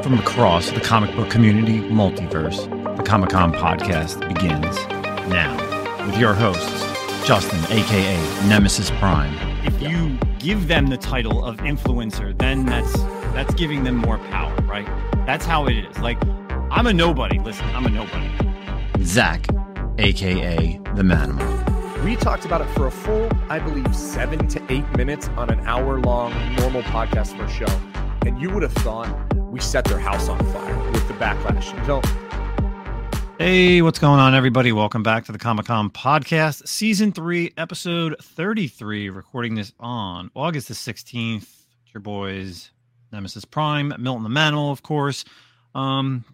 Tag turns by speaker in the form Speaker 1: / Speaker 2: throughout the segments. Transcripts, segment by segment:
Speaker 1: From across the comic book community multiverse, the Comic Con podcast begins now with your hosts, Justin, aka Nemesis Prime.
Speaker 2: if you give them the title of influencer, then that's that's giving them more power, right? That's how it is. Like I'm a nobody. Listen, I'm a nobody.
Speaker 1: Zach, aka The Manimal.
Speaker 3: We talked about it for a full, I believe, seven to eight minutes on an hour long normal podcast for a show. And you would have thought we set their house on fire with the backlash. You know,
Speaker 1: Hey, what's going on, everybody? Welcome back to the Comic Con podcast, season three, episode 33. Recording this on August the 16th. It's your boys, Nemesis Prime, Milton the Manimal, of course. Um,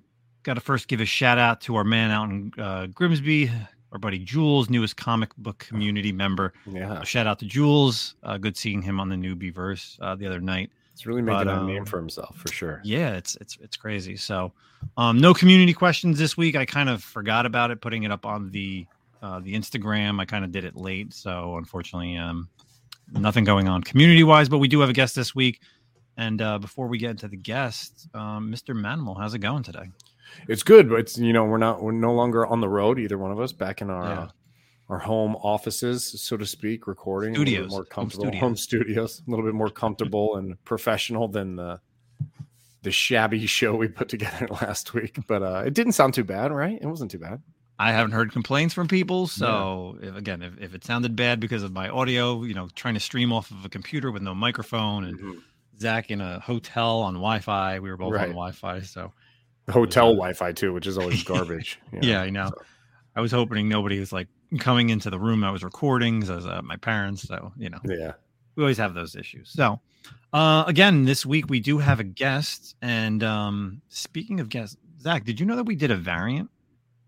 Speaker 1: Got to first give a shout out to our man out in uh, Grimsby, our buddy Jules, newest comic book community member.
Speaker 3: yeah,
Speaker 1: shout out to Jules. Uh, good seeing him on the newbie verse uh, the other night.
Speaker 3: It's really making
Speaker 1: But,
Speaker 3: a
Speaker 1: um,
Speaker 3: name for himself for sure.
Speaker 1: Yeah, it's it's it's crazy. So, um, no community questions this week. I kind of forgot about it, putting it up on the uh, the Instagram. I kind of did it late, so unfortunately, um, nothing going on community wise. But we do have a guest this week. And uh, before we get into the guest, um, Mr. Manimal, how's it going today?
Speaker 3: It's good, but it's you know we're not we're no longer on the road either one of us back in our
Speaker 1: Yeah.
Speaker 3: uh, our home offices, so to speak, recording a little bit
Speaker 1: Studios,
Speaker 3: more
Speaker 1: home
Speaker 3: comfortable,
Speaker 1: studios.
Speaker 3: home studios, a little bit more comfortable and professional than the the shabby show we put together last week. But uh, it didn't sound too bad, right? It wasn't too bad.
Speaker 1: I haven't heard complaints from people. So if, again, if, if it sounded bad because of my audio, you know, trying to stream off of a computer with no microphone and Zach in a hotel on Wi-Fi, we were both
Speaker 3: Right.
Speaker 1: on Wi-Fi. So
Speaker 3: hotel
Speaker 1: uh,
Speaker 3: Wi-Fi too, which is always garbage.
Speaker 1: Yeah, I know.
Speaker 3: so.
Speaker 1: I was hoping nobody was like coming into the room I was recording because I was at my parents. So, you know,
Speaker 3: Yeah.
Speaker 1: we always have those issues. So, uh, again, this week we do have a guest. And um, speaking of guests, Zach, did you know that we did a variant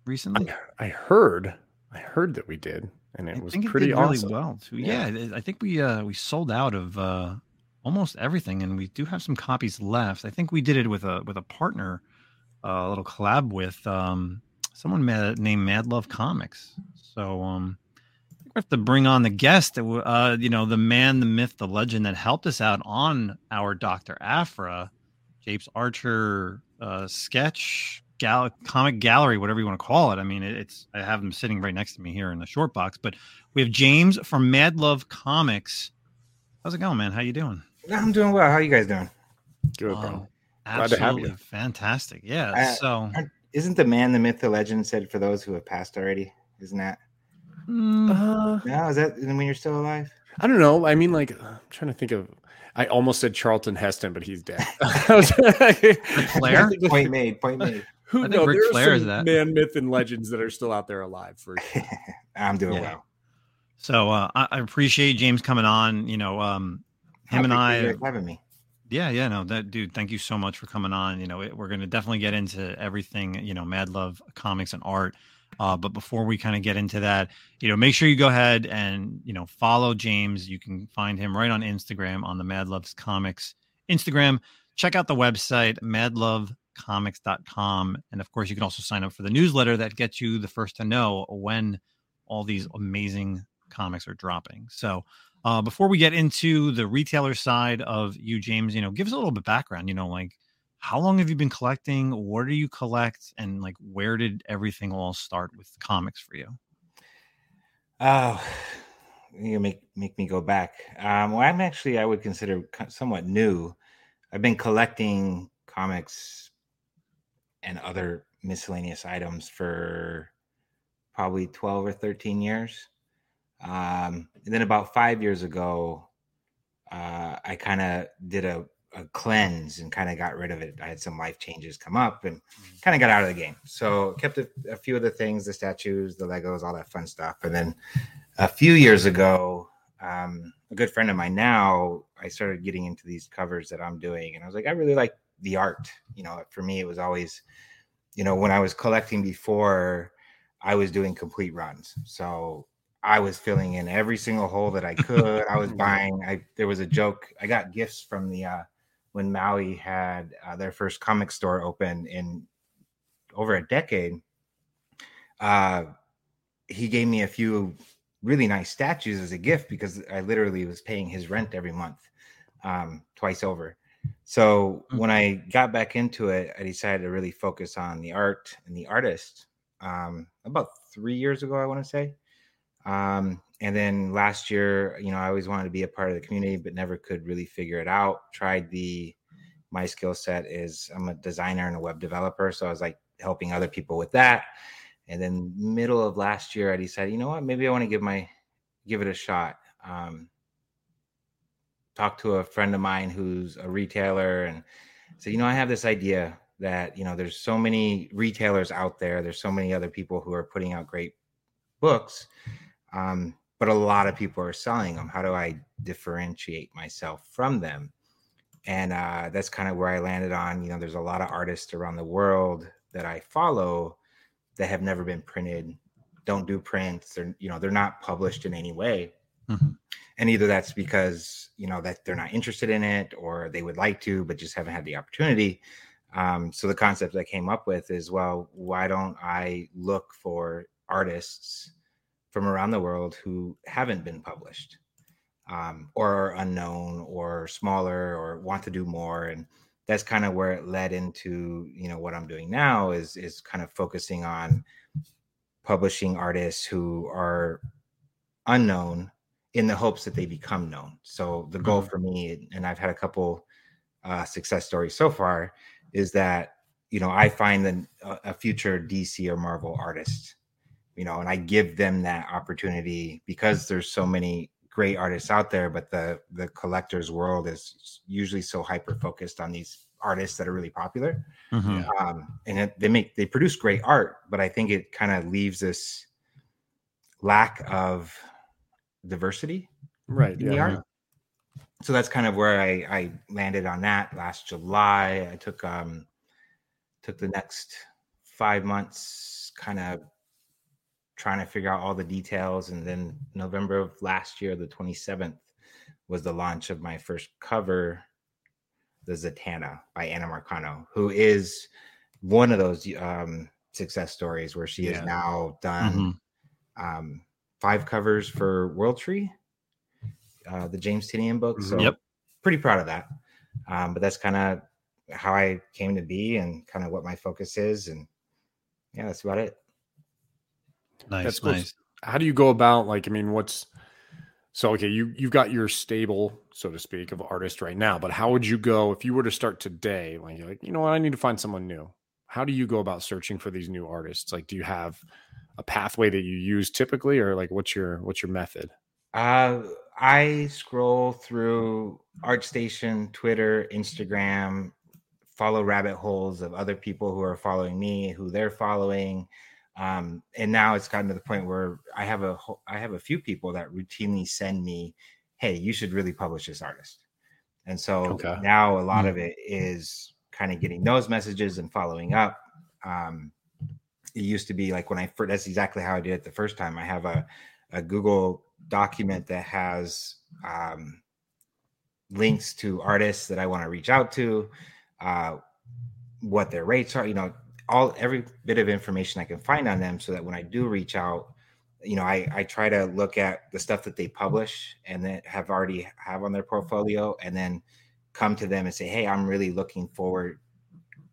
Speaker 1: recently?
Speaker 3: I, I heard, I heard that we did, and it
Speaker 1: I
Speaker 3: was pretty
Speaker 1: it did really
Speaker 3: awesome.
Speaker 1: well too.
Speaker 3: Yeah.
Speaker 1: Yeah, I think we uh, we sold out of uh, almost everything, and we do have some copies left. I think we did it with a with a partner, uh, a little collab with um, someone ma- named Mad Love Comics. So um, I think we have to bring on the guest, that uh, you know, the man, the myth, the legend that helped us out on our Doctor Aphra, Japes Archer uh, sketch. Gal- comic gallery, whatever you want to call it. I mean, it, it's I have them sitting right next to me here in the short box, but we have James from Mad Love Comics. How's it going, man? How you doing?
Speaker 4: I'm doing well. How you guys doing?
Speaker 3: Good,
Speaker 1: Um,
Speaker 3: bro. Glad to
Speaker 1: absolutely
Speaker 3: have you.
Speaker 1: fantastic. Yeah.
Speaker 4: I-
Speaker 1: so,
Speaker 4: Isn't the man, the myth, the legend said for those who have passed already? Isn't that?
Speaker 1: mm,
Speaker 3: Uh,
Speaker 4: No, is that when you're still alive?
Speaker 3: I don't know. I mean, like, I'm trying to think of. I almost said Charlton Heston, but he's dead. I was-
Speaker 1: Flair?
Speaker 4: point made. Point made.
Speaker 3: Who
Speaker 1: I think
Speaker 3: knows?
Speaker 1: Ric
Speaker 3: There are
Speaker 1: Flair is
Speaker 3: some
Speaker 1: that.
Speaker 3: man, myth, and legends that are still out there alive for sure.
Speaker 4: I'm doing
Speaker 1: Yeah.
Speaker 4: well.
Speaker 1: so uh, I, I appreciate James coming on. You know, um, him and
Speaker 4: I
Speaker 1: I.
Speaker 4: having me.
Speaker 1: Yeah, yeah, no, that dude. Thank you so much for coming on. You know, it, we're going to definitely get into everything. You know, Mad Love comics and art. Uh, but before we kind of get into that, you know, make sure you go ahead and you know follow James. You can find him right on Instagram on the Mad Loves Comics Instagram. Check out the website madlovecomics.com, and of course, you can also sign up for the newsletter that gets you the first to know when all these amazing comics are dropping. So, uh, before we get into the retailer side of you, James, you know, give us a little bit background. You know, like how long have you been collecting? What do you collect? And like, where did everything all start with comics for you?
Speaker 4: Oh, you make make me go back. Um, well, I'm actually I would consider somewhat new. I've been collecting comics and other miscellaneous items for probably 12 or 13 years. Um, and then about five years ago, uh, I kind of did a, a cleanse and kind of got rid of it. I had some life changes come up and kind of got out of the game. So kept a, a few of the things, the statues, the Legos, all that fun stuff. And then a few years ago, um, a good friend of mine now, I started getting into these covers that I'm doing, and I was like, I really like the art. You know, for me, it was always, you know, when I was collecting before, I was doing complete runs. So I was filling in every single hole that I could. I was buying. I there was a joke. I got gifts from the uh, when Maui had uh, their first comic store open in over a decade. Uh, he gave me a few really nice statues as a gift because I literally was paying his rent every month, um, twice over. So when I got back into it, I decided to really focus on the art and the artist. Um, about three years ago, I want to say. Um, and then last year, you know, I always wanted to be a part of the community, but never could really figure it out. Tried the my skill set is I'm a designer and a web developer, so I was like helping other people with that. And then middle of last year, I decided, you know what, maybe I want to give my give it a shot. Um, talked to a friend of mine who's a retailer and said, you know, I have this idea that you know there's so many retailers out there. There's so many other people who are putting out great books, um, but a lot of people are selling them. How do I differentiate myself from them? And uh, that's kind of where I landed on. You know, there's a lot of artists around the world that I follow that have never been printed, don't do prints. They're you know they're not published in any way.
Speaker 1: Mhm.
Speaker 4: And either that's because you know that they're not interested in it, or they would like to, but just haven't had the opportunity. Um, so the concept I came up with is, well, why don't I look for artists from around the world who haven't been published, um, or are unknown, or smaller, or want to do more, and that's kind of where it led into you know what I'm doing now is is kind of focusing on publishing artists who are unknown in the hopes that they become known. So the goal for me, and I've had a couple uh, success stories so far, is that you know I find that a, a future DC or Marvel artist, you know, and I give them that opportunity because there's so many great artists out there, but the the collector's world is usually so hyper focused on these artists that are really popular
Speaker 1: Mhm.
Speaker 4: um, and it, they make they produce great art, but I think it kind of leaves this lack of diversity
Speaker 3: Right.
Speaker 4: in the
Speaker 3: Yeah.
Speaker 4: art. So that's kind of where I, I landed on that last July. I took um took the next five months kind of trying to figure out all the details, and then November of last year, the twenty seventh, was the launch of my first cover, the Zatanna by Anna Marcano, who is one of those um success stories where she
Speaker 3: Yeah.
Speaker 4: has now done
Speaker 1: Mhm.
Speaker 4: um, five covers for World Tree, uh, the James Tynion book. So,
Speaker 1: Yep.
Speaker 4: pretty proud of that. Um, but that's kind of how I came to be and kind of what my focus is. And yeah, that's about it.
Speaker 1: Nice,
Speaker 3: That's cool.
Speaker 1: nice.
Speaker 3: How do you go about like? I mean, what's so okay? You you've got your stable, so to speak, of artists right now. But how would you go if you were to start today? Like, you're like, you know what? I need to find someone new. How do you go about searching for these new artists? Like, do you have a pathway that you use typically, or like, what's your what's your method?
Speaker 4: Uh, I scroll through ArtStation, Twitter, Instagram, follow rabbit holes of other people who are following me, who they're following. Um, and now it's gotten to the point where I have a I have a few people that routinely send me, "Hey, you should really publish this artist." And so
Speaker 3: Okay.
Speaker 4: now a lot
Speaker 1: Mm.
Speaker 4: of it is kind of getting those messages and following up. Um, it used to be like when I first, that's exactly how I did it the first time. I have a, a Google document that has um, links to artists that I want to reach out to, uh, what their rates are, you know, all every bit of information I can find on them so that when I do reach out, you know, I, I try to look at the stuff that they publish and that have already have on their portfolio and then come to them and say, Hey, I'm really looking forward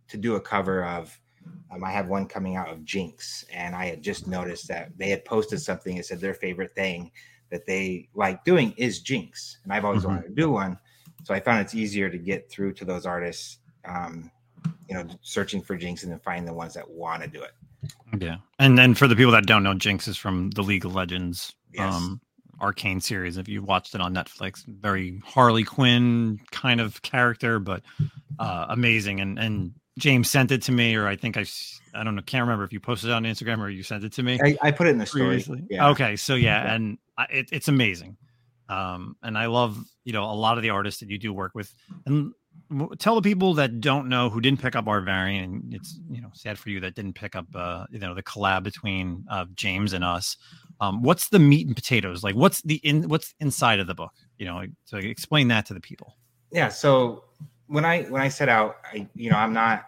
Speaker 4: to do a cover of um, I have one coming out of Jinx, and I had just noticed that they had posted something that said their favorite thing that they like doing is Jinx, and I've always
Speaker 1: Mhm.
Speaker 4: wanted to do one. So I found it's easier to get through to those artists, um, you know, searching for Jinx and then finding the ones that want to do it.
Speaker 1: Yeah, and then for the people that don't know, Jinx is from the League of Legends,
Speaker 4: Yes.
Speaker 1: um, Arcane series. If you watched it on Netflix, very Harley Quinn kind of character, but uh, amazing. And and James sent it to me, or I think i i don't know, can't remember if you posted it on Instagram or you sent it to me.
Speaker 4: I, I put it in the story. Yeah.
Speaker 1: Okay, so yeah, and I, it, it's amazing, um, and I love you know a lot of the artists that you do work with, and tell the people that don't know who didn't pick up our variant. And it's you know sad for you that didn't pick up uh, you know the collab between uh, James and us. Um, what's the meat and potatoes like? What's the in what's inside of the book? You know, so explain that to the people.
Speaker 4: yeah so when i when i set out i you know i'm not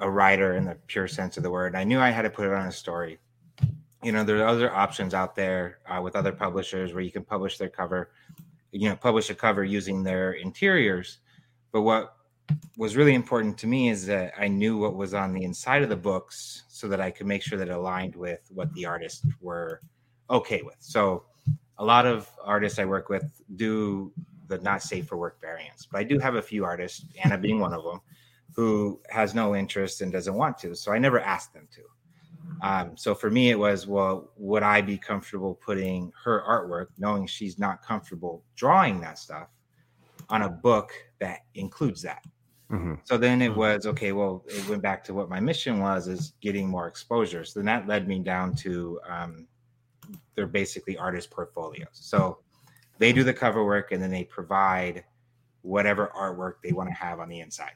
Speaker 4: a writer in the pure sense of the word i knew i had to put it on a story you know there are other options out there uh, with other publishers where you can publish their cover you know publish a cover using their interiors but what was really important to me is that I knew what was on the inside of the books so that I could make sure that it aligned with what the artists were okay with. So a lot of artists I work with do the not safe for work variants, but I do have a few artists, Anna being one of them, who has no interest and doesn't want to. So I never asked them to. Um, so for me, it was, well, would I be comfortable putting her artwork, knowing she's not comfortable drawing that stuff, on a book that includes that?
Speaker 3: Mm-hmm.
Speaker 4: So then it
Speaker 1: Mhm.
Speaker 4: was okay. Well, it went back to what my mission was: is getting more exposure. So then that led me down to um, they're basically artist portfolios. So they do the cover work and then they provide whatever artwork they want to have on the inside.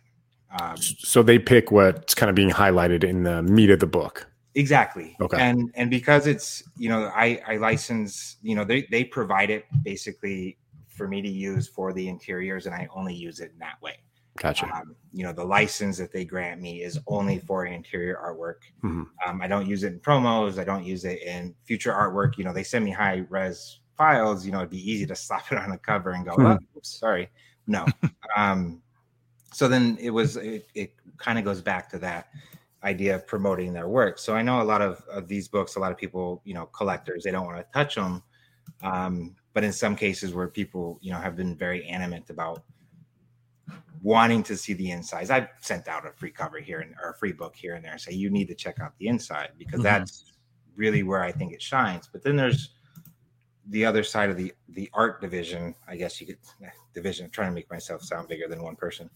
Speaker 4: Um,
Speaker 3: So they pick what's kind of being highlighted in the meat of the book.
Speaker 4: exactly.
Speaker 3: Okay.
Speaker 4: And and because it's you know I I license you know they they provide it basically for me to use for the interiors and I only use it in that way.
Speaker 3: Gotcha.
Speaker 4: Um, you know, the license that they grant me is only for interior artwork.
Speaker 3: Mhm.
Speaker 4: Um, I don't use it in promos. I don't use it in future artwork. You know, they send me high res files. You know, it'd be easy to slap it on a cover and go,
Speaker 3: Mhm.
Speaker 4: oh, oops, sorry. No. um, so then it was, it, it kind of goes back to that idea of promoting their work. So I know a lot of, of these books, a lot of people, you know, collectors, they don't want to touch them. Um, but in some cases where people, you know, have been very animate about wanting to see the insides. I've sent out a free cover here and or a free book here and there and say you need to check out the inside because
Speaker 1: Mhm.
Speaker 4: that's really where I think it shines. But then there's the other side of the the art division. I guess you could eh, division. I'm trying to make myself sound bigger than one person.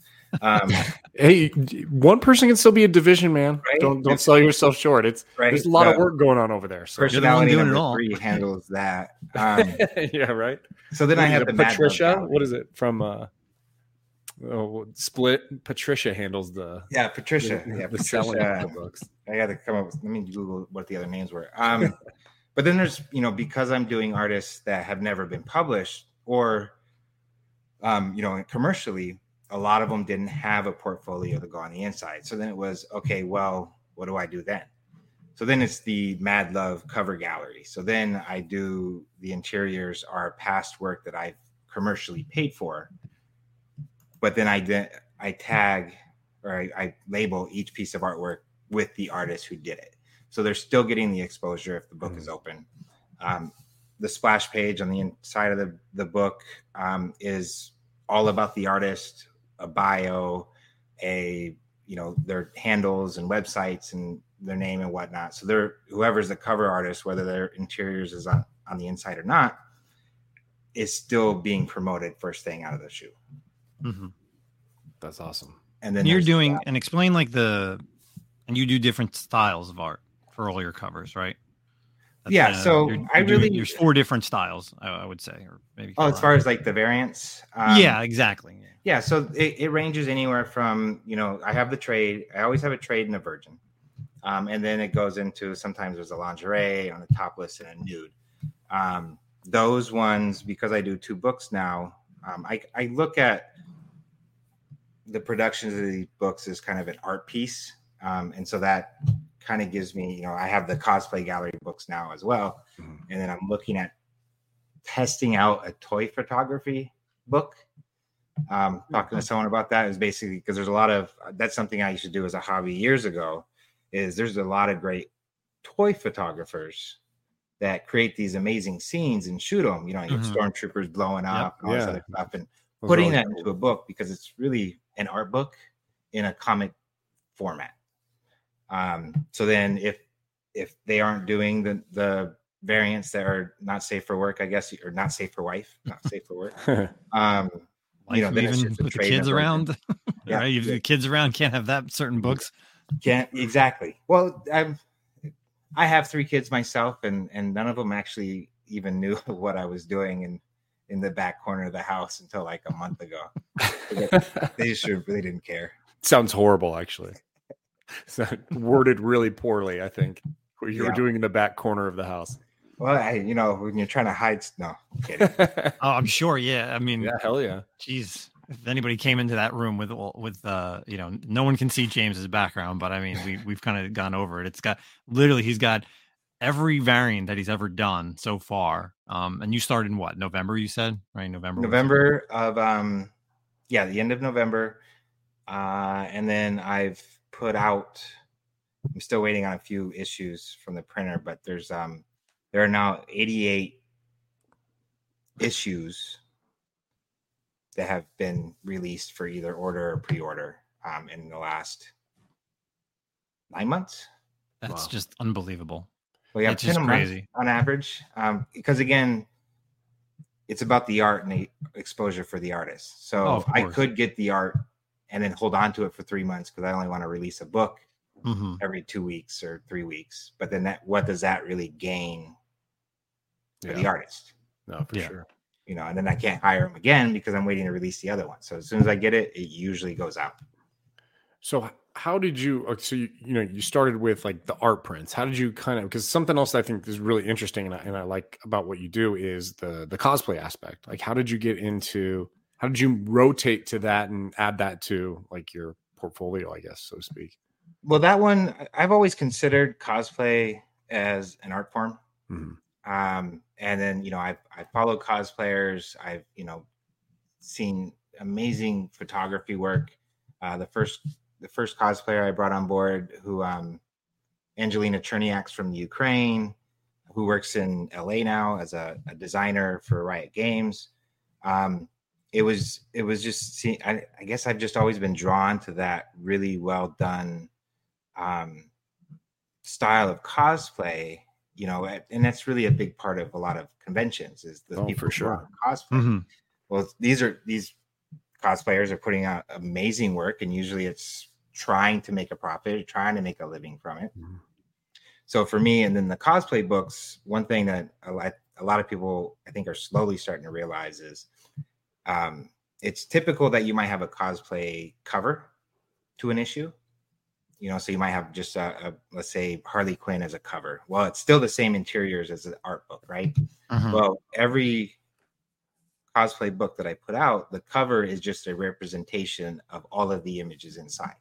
Speaker 4: Um,
Speaker 3: Hey, one person can still be a division, man.
Speaker 4: Right?
Speaker 3: Don't don't sell yourself short. It's
Speaker 4: right?
Speaker 3: there's a lot of
Speaker 4: Uh,
Speaker 3: work going on over there. So
Speaker 1: You're the
Speaker 4: Personality
Speaker 1: doing it
Speaker 4: number
Speaker 1: all.
Speaker 4: three handles that. Um,
Speaker 3: yeah, right.
Speaker 4: so then I have the
Speaker 3: Patricia. What is it from? uh oh, Split. Patricia handles the
Speaker 4: Yeah, Patricia.
Speaker 3: the,
Speaker 4: Yeah,
Speaker 3: the selling of
Speaker 4: Patricia.
Speaker 3: the books.
Speaker 4: I got to come up with. Let me Google what the other names were. Um, but then there's you know because I'm doing artists that have never been published or, um, you know, commercially, a lot of them didn't have a portfolio to go on the inside. So then it was okay. Well, what do I do then? So then it's the Mad Love cover gallery. So then I do the interiors are past work that I've commercially paid for, but then I I tag or I, I label each piece of artwork with the artist who did it. So they're still getting the exposure if the book is open. Um, the splash page on the inside of the, the book um, is all about the artist, a bio, a you know their handles and websites and their name and whatnot. So they're whoever's the cover artist, whether their interiors is on on the inside or not, is still being promoted first thing out of the shoe.
Speaker 1: Mhm.
Speaker 3: That's awesome.
Speaker 4: And then
Speaker 1: you're doing
Speaker 4: that.
Speaker 1: and explain like the and you do different styles of art for all your covers, right?
Speaker 4: Yeah, so
Speaker 1: you're-
Speaker 4: I
Speaker 1: you're doing-
Speaker 4: really-
Speaker 1: there's four different styles, I, I would say, or maybe.
Speaker 4: Oh, as far as like the variants, um,
Speaker 1: yeah, exactly. Yeah.
Speaker 4: yeah. So it, it ranges anywhere from you know I have the trade. I always have a trade and a virgin, um, and then it goes into sometimes there's a lingerie on the topless and a nude. Um, those ones because I do two books now. Um, I I look at the productions of these books as kind of an art piece, um, and so that kind of gives me you know I have the cosplay gallery books now as well,
Speaker 3: Mhm.
Speaker 4: and then I'm looking at testing out a toy photography book. Um, talking to someone about that is basically because there's a lot of that's something I used to do as a hobby years ago. Is there's a lot of great toy photographers that create these amazing scenes and shoot them. You know, you
Speaker 1: Mhm.
Speaker 4: stormtroopers blowing up and all this
Speaker 3: Yeah.
Speaker 4: other stuff, and putting that into a book because it's really an art book in a comic format. Um, so then if if they aren't doing the the variants that are not safe for work, I guess, or not safe for wife, not safe for work. Um,
Speaker 1: Like
Speaker 4: you know, then
Speaker 1: even
Speaker 4: just
Speaker 1: with the kids around,
Speaker 4: Yeah.
Speaker 1: right? If the kids around can't have that certain books.
Speaker 4: Can't exactly. Well, I'm I have three kids myself, and and none of them actually even knew what I was doing in in the back corner of the house until like a month ago. They just really didn't care.
Speaker 3: Sounds horrible, actually. So worded really poorly, I think. What you were doing in the back corner of the house.
Speaker 4: Well, I, you know, when you're trying to hide, no, I'm
Speaker 1: Oh, I'm sure. Yeah. I mean, yeah,
Speaker 3: hell yeah.
Speaker 1: Jeez, if anybody came into that room with all- with uh, you know, no one can see James's background, but I mean, we we've kind of gone over it. It's got literally he's got every variant that he's ever done so far. Um, and you started in what November? You said right? November.
Speaker 4: November of um yeah, the end of November. Uh, and then I've put out. I'm still waiting on a few issues from the printer, but there's um there are now 88 issues that have been released for either order or pre-order um, in the last nine months.
Speaker 1: That's
Speaker 3: Wow.
Speaker 1: just unbelievable.
Speaker 4: Well, yeah,
Speaker 1: It's just
Speaker 4: 10 a month
Speaker 1: crazy.
Speaker 4: on average. Um, because again, it's about the art and the exposure for the artist. So
Speaker 1: Oh,
Speaker 4: I could get the art and then hold on to it for three months because I only want to release a book
Speaker 1: hmm
Speaker 4: every two weeks or three weeks. But then that what does that really gain for the artist?
Speaker 3: No, for
Speaker 1: Yeah.
Speaker 3: sure.
Speaker 4: You know, and then I can't hire him again because I'm waiting to release the other one. So as soon as I get it, it usually goes out.
Speaker 3: So how did you? uh, So you, you know you started with like the art prints. How did you kind of? Because something else I think is really interesting and I, and I like about what you do is the the cosplay aspect. Like how did you get into? How did you rotate to that and add that to like your portfolio? I guess so to speak.
Speaker 4: Well, that one I've always considered cosplay as an art form.
Speaker 3: Mhm.
Speaker 4: Um, and then you know I've I followed cosplayers. I've you know seen amazing photography work. Uh, the first the first cosplayer I brought on board, who um, Angelina Cherniak's from Ukraine, who works in LA now as a, a designer for Riot Games. Um, it was it was just see, I, I guess I've just always been drawn to that really well done um, style of cosplay. You know, and that's really a big part of a lot of conventions is the
Speaker 3: Oh,
Speaker 4: people
Speaker 3: for sure.
Speaker 4: cosplay
Speaker 1: hmm
Speaker 4: well these are these cosplayers are putting out amazing work and usually it's trying to make a profit trying to make a living from it
Speaker 3: Mhm.
Speaker 4: so for me and then the cosplay books one thing that a lot, a lot of people i think are slowly starting to realize is um, it's typical that you might have a cosplay cover to an issue you know so you might have just a, a let's say harley quinn as a cover well it's still the same interiors as an art book right
Speaker 1: Mhm.
Speaker 4: well, every cosplay book that I put out, the cover is just a representation of all of the images inside.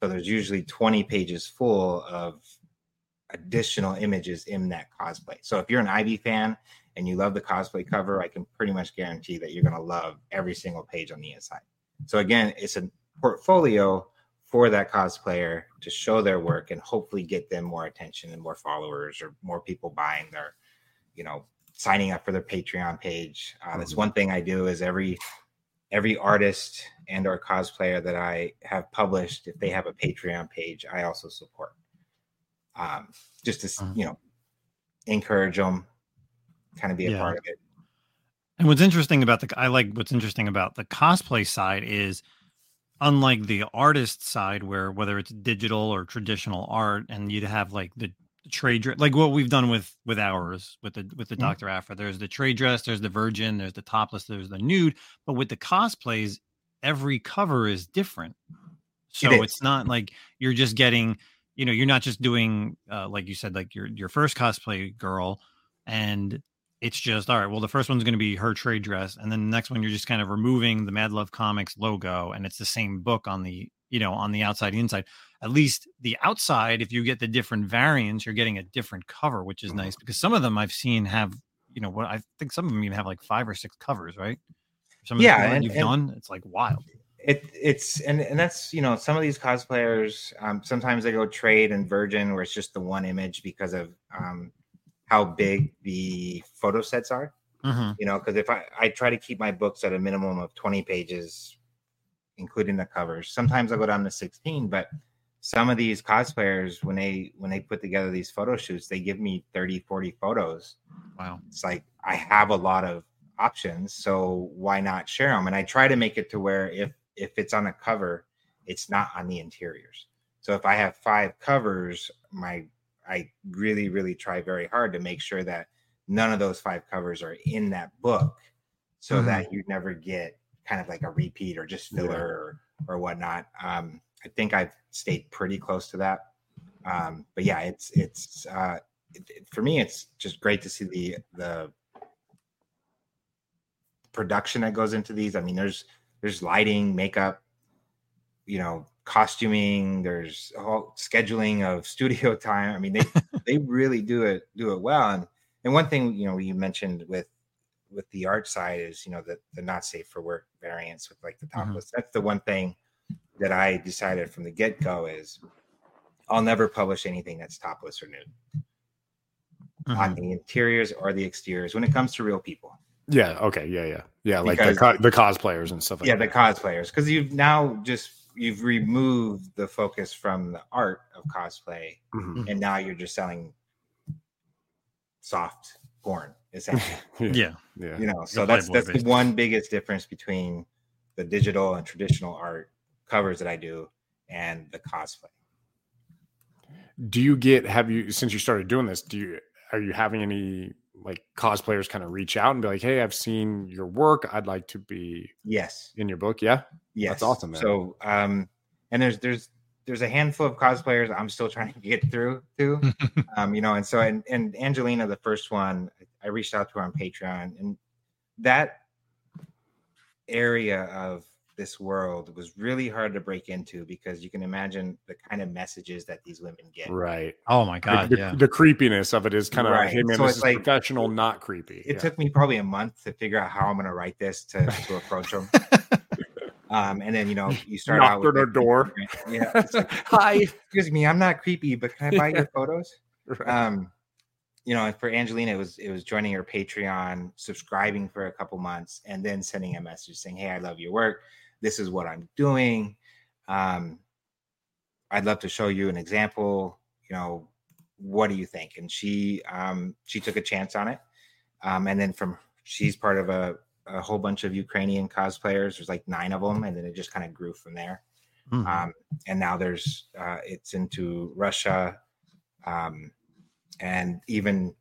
Speaker 4: So there's usually 20 pages full of additional images in that cosplay. So if you're an Ivy fan and you love the cosplay cover, I can pretty much guarantee that you're going to love every single page on the inside. So again, it's a portfolio for that cosplayer to show their work and hopefully get them more attention and more followers or more people buying their, you know, signing up for their Patreon page. Uh, That's
Speaker 3: Mhm.
Speaker 4: one thing I do is every every artist and or cosplayer that I have published, if they have a Patreon page, I also support. Um, just to
Speaker 1: Mhm.
Speaker 4: you know, encourage them, kind of be a
Speaker 1: Yeah.
Speaker 4: part of it.
Speaker 1: And what's interesting about the I like what's interesting about the cosplay side is unlike the artist side where whether it's digital or traditional art and you'd have like the trade dress like what we've done with with ours with the with the
Speaker 4: Mhm.
Speaker 1: Dr. Aphra there's the trade dress there's the virgin there's the topless there's the nude but with the cosplays every cover is different so
Speaker 4: is.
Speaker 1: it's not like you're just getting you know you're not just doing uh, like you said like your your first cosplay girl and it's just all right well the first one's going to be her trade dress and then the next one you're just kind of removing the mad love comics logo and it's the same book on the you know on the outside inside. At least the outside if you get the different variants you're getting a different cover which is nice because some of them i've seen have you know what i think some of them even have like five or six covers right? Some of
Speaker 4: Yeah,
Speaker 1: the
Speaker 4: and-
Speaker 1: you've
Speaker 4: and-
Speaker 1: done it's like wild.
Speaker 4: it it's and and that's you know some of these cosplayers um sometimes they go trade and virgin where it's just the one image because of um how big the photo sets are
Speaker 1: Mhm.
Speaker 4: you know because if I, I try to keep my books at a minimum of 20 pages including the covers sometimes i go down to 16 but some of these cosplayers when they when they put together these photo shoots they give me 30 40 photos
Speaker 1: wow
Speaker 4: it's like I have a lot of options, so why not share them? And I try to make it to where if if it's on a cover, it's not on the interiors. So if I have five covers, my I really really try very hard to make sure that none of those five covers are in that book, so
Speaker 1: Mhm.
Speaker 4: that you never get kind of like a repeat or just filler or, or whatnot. Um, I think I've stayed pretty close to that. Um, but yeah, it's it's uh, it, it- for me, it's just great to see the the production that goes into these. I mean, there's there's lighting, makeup, you know, costuming. There's all scheduling of studio time. I mean, they they really do it do it well. And and one thing you know you mentioned with with the art side is you know the the not safe for work variants with like the
Speaker 1: Mhm.
Speaker 4: topless. That's the one thing that I decided from the get go is I'll never publish anything that's topless or nude on
Speaker 1: Mhm.
Speaker 4: the interiors or the exteriors when it comes to real people.
Speaker 3: Yeah. Okay. Yeah. Yeah. Yeah. Like
Speaker 4: Because-
Speaker 3: the co- the cosplayers and stuff. Like
Speaker 4: yeah, the cosplayers because you've now just you've removed the focus from the art of cosplay
Speaker 3: Mhm.
Speaker 4: and now you're just selling soft porn essentially.
Speaker 1: Yeah.
Speaker 3: Yeah.
Speaker 4: you know so
Speaker 1: The
Speaker 4: that's
Speaker 1: Playboy
Speaker 4: that's the one biggest difference between the digital and traditional art covers that i do and the cosplay
Speaker 3: Do you get have you since you started doing this? Do you are you having any like cosplayers kind of reach out and be like, "Hey, I've seen your work. I'd like to be
Speaker 4: yes
Speaker 3: in your book." Yeah.
Speaker 4: Yes That's
Speaker 3: awesome, man.
Speaker 4: so um and there's there's there's a handful of cosplayers i'm still trying to get through to um you know and so and, and angelina the first one i reached out to her on patreon and that area of this world was really hard to break into because you can imagine the kind of messages that these women get
Speaker 3: Right.
Speaker 1: Oh my god,
Speaker 3: the,
Speaker 1: yeah.
Speaker 3: the creepiness of it is kind of
Speaker 4: Right.
Speaker 3: like, hey man,
Speaker 4: So
Speaker 3: this
Speaker 4: it's
Speaker 3: is
Speaker 4: like-
Speaker 3: professional, not creepy.
Speaker 4: it
Speaker 3: Yeah.
Speaker 4: took me probably a month to figure out how I'm going to write this to, to approach them. Um, and then you know you start out with
Speaker 3: on door.
Speaker 4: Yeah, like,
Speaker 3: Hi.
Speaker 4: excuse me, I'm not creepy, but can I buy your photos?
Speaker 3: Right.
Speaker 4: Um, you know, for Angelina, it was it was joining her Patreon, subscribing for a couple months, and then sending a message saying, "Hey, I love your work. This is what I'm doing. Um, I'd love to show you an example. You know, what do you think?" And she um, she took a chance on it, um, and then from she's part of a a whole bunch of Ukrainian cosplayers. There's like nine of them, and then it just kind of grew from there
Speaker 1: Mhm.
Speaker 4: um, and now there's uh, it's into Russia, um, and even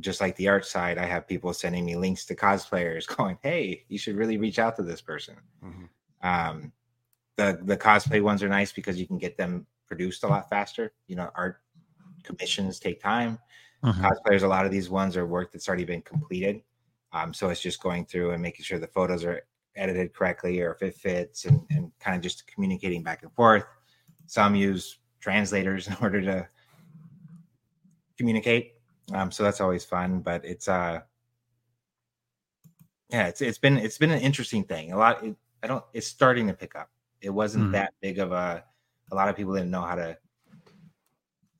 Speaker 4: just like the art side, I have people sending me links to cosplayers, going, "Hey, you should really reach out to this person."
Speaker 3: Mhm.
Speaker 4: Um, the the cosplay ones are nice because you can get them produced a lot faster. You know, art commissions take time.
Speaker 1: Mhm.
Speaker 4: Cosplayers, a lot of these ones are work that's already been completed. Um, so it's just going through and making sure the photos are edited correctly or if it fits and, and kind of just communicating back and forth. Some use translators in order to communicate. Um, so that's always fun, but it's uh yeah, it's it's been it's been an interesting thing. A lot it, I don't it's starting to pick up. It wasn't
Speaker 1: Mhm.
Speaker 4: that big of a a lot of people didn't know how to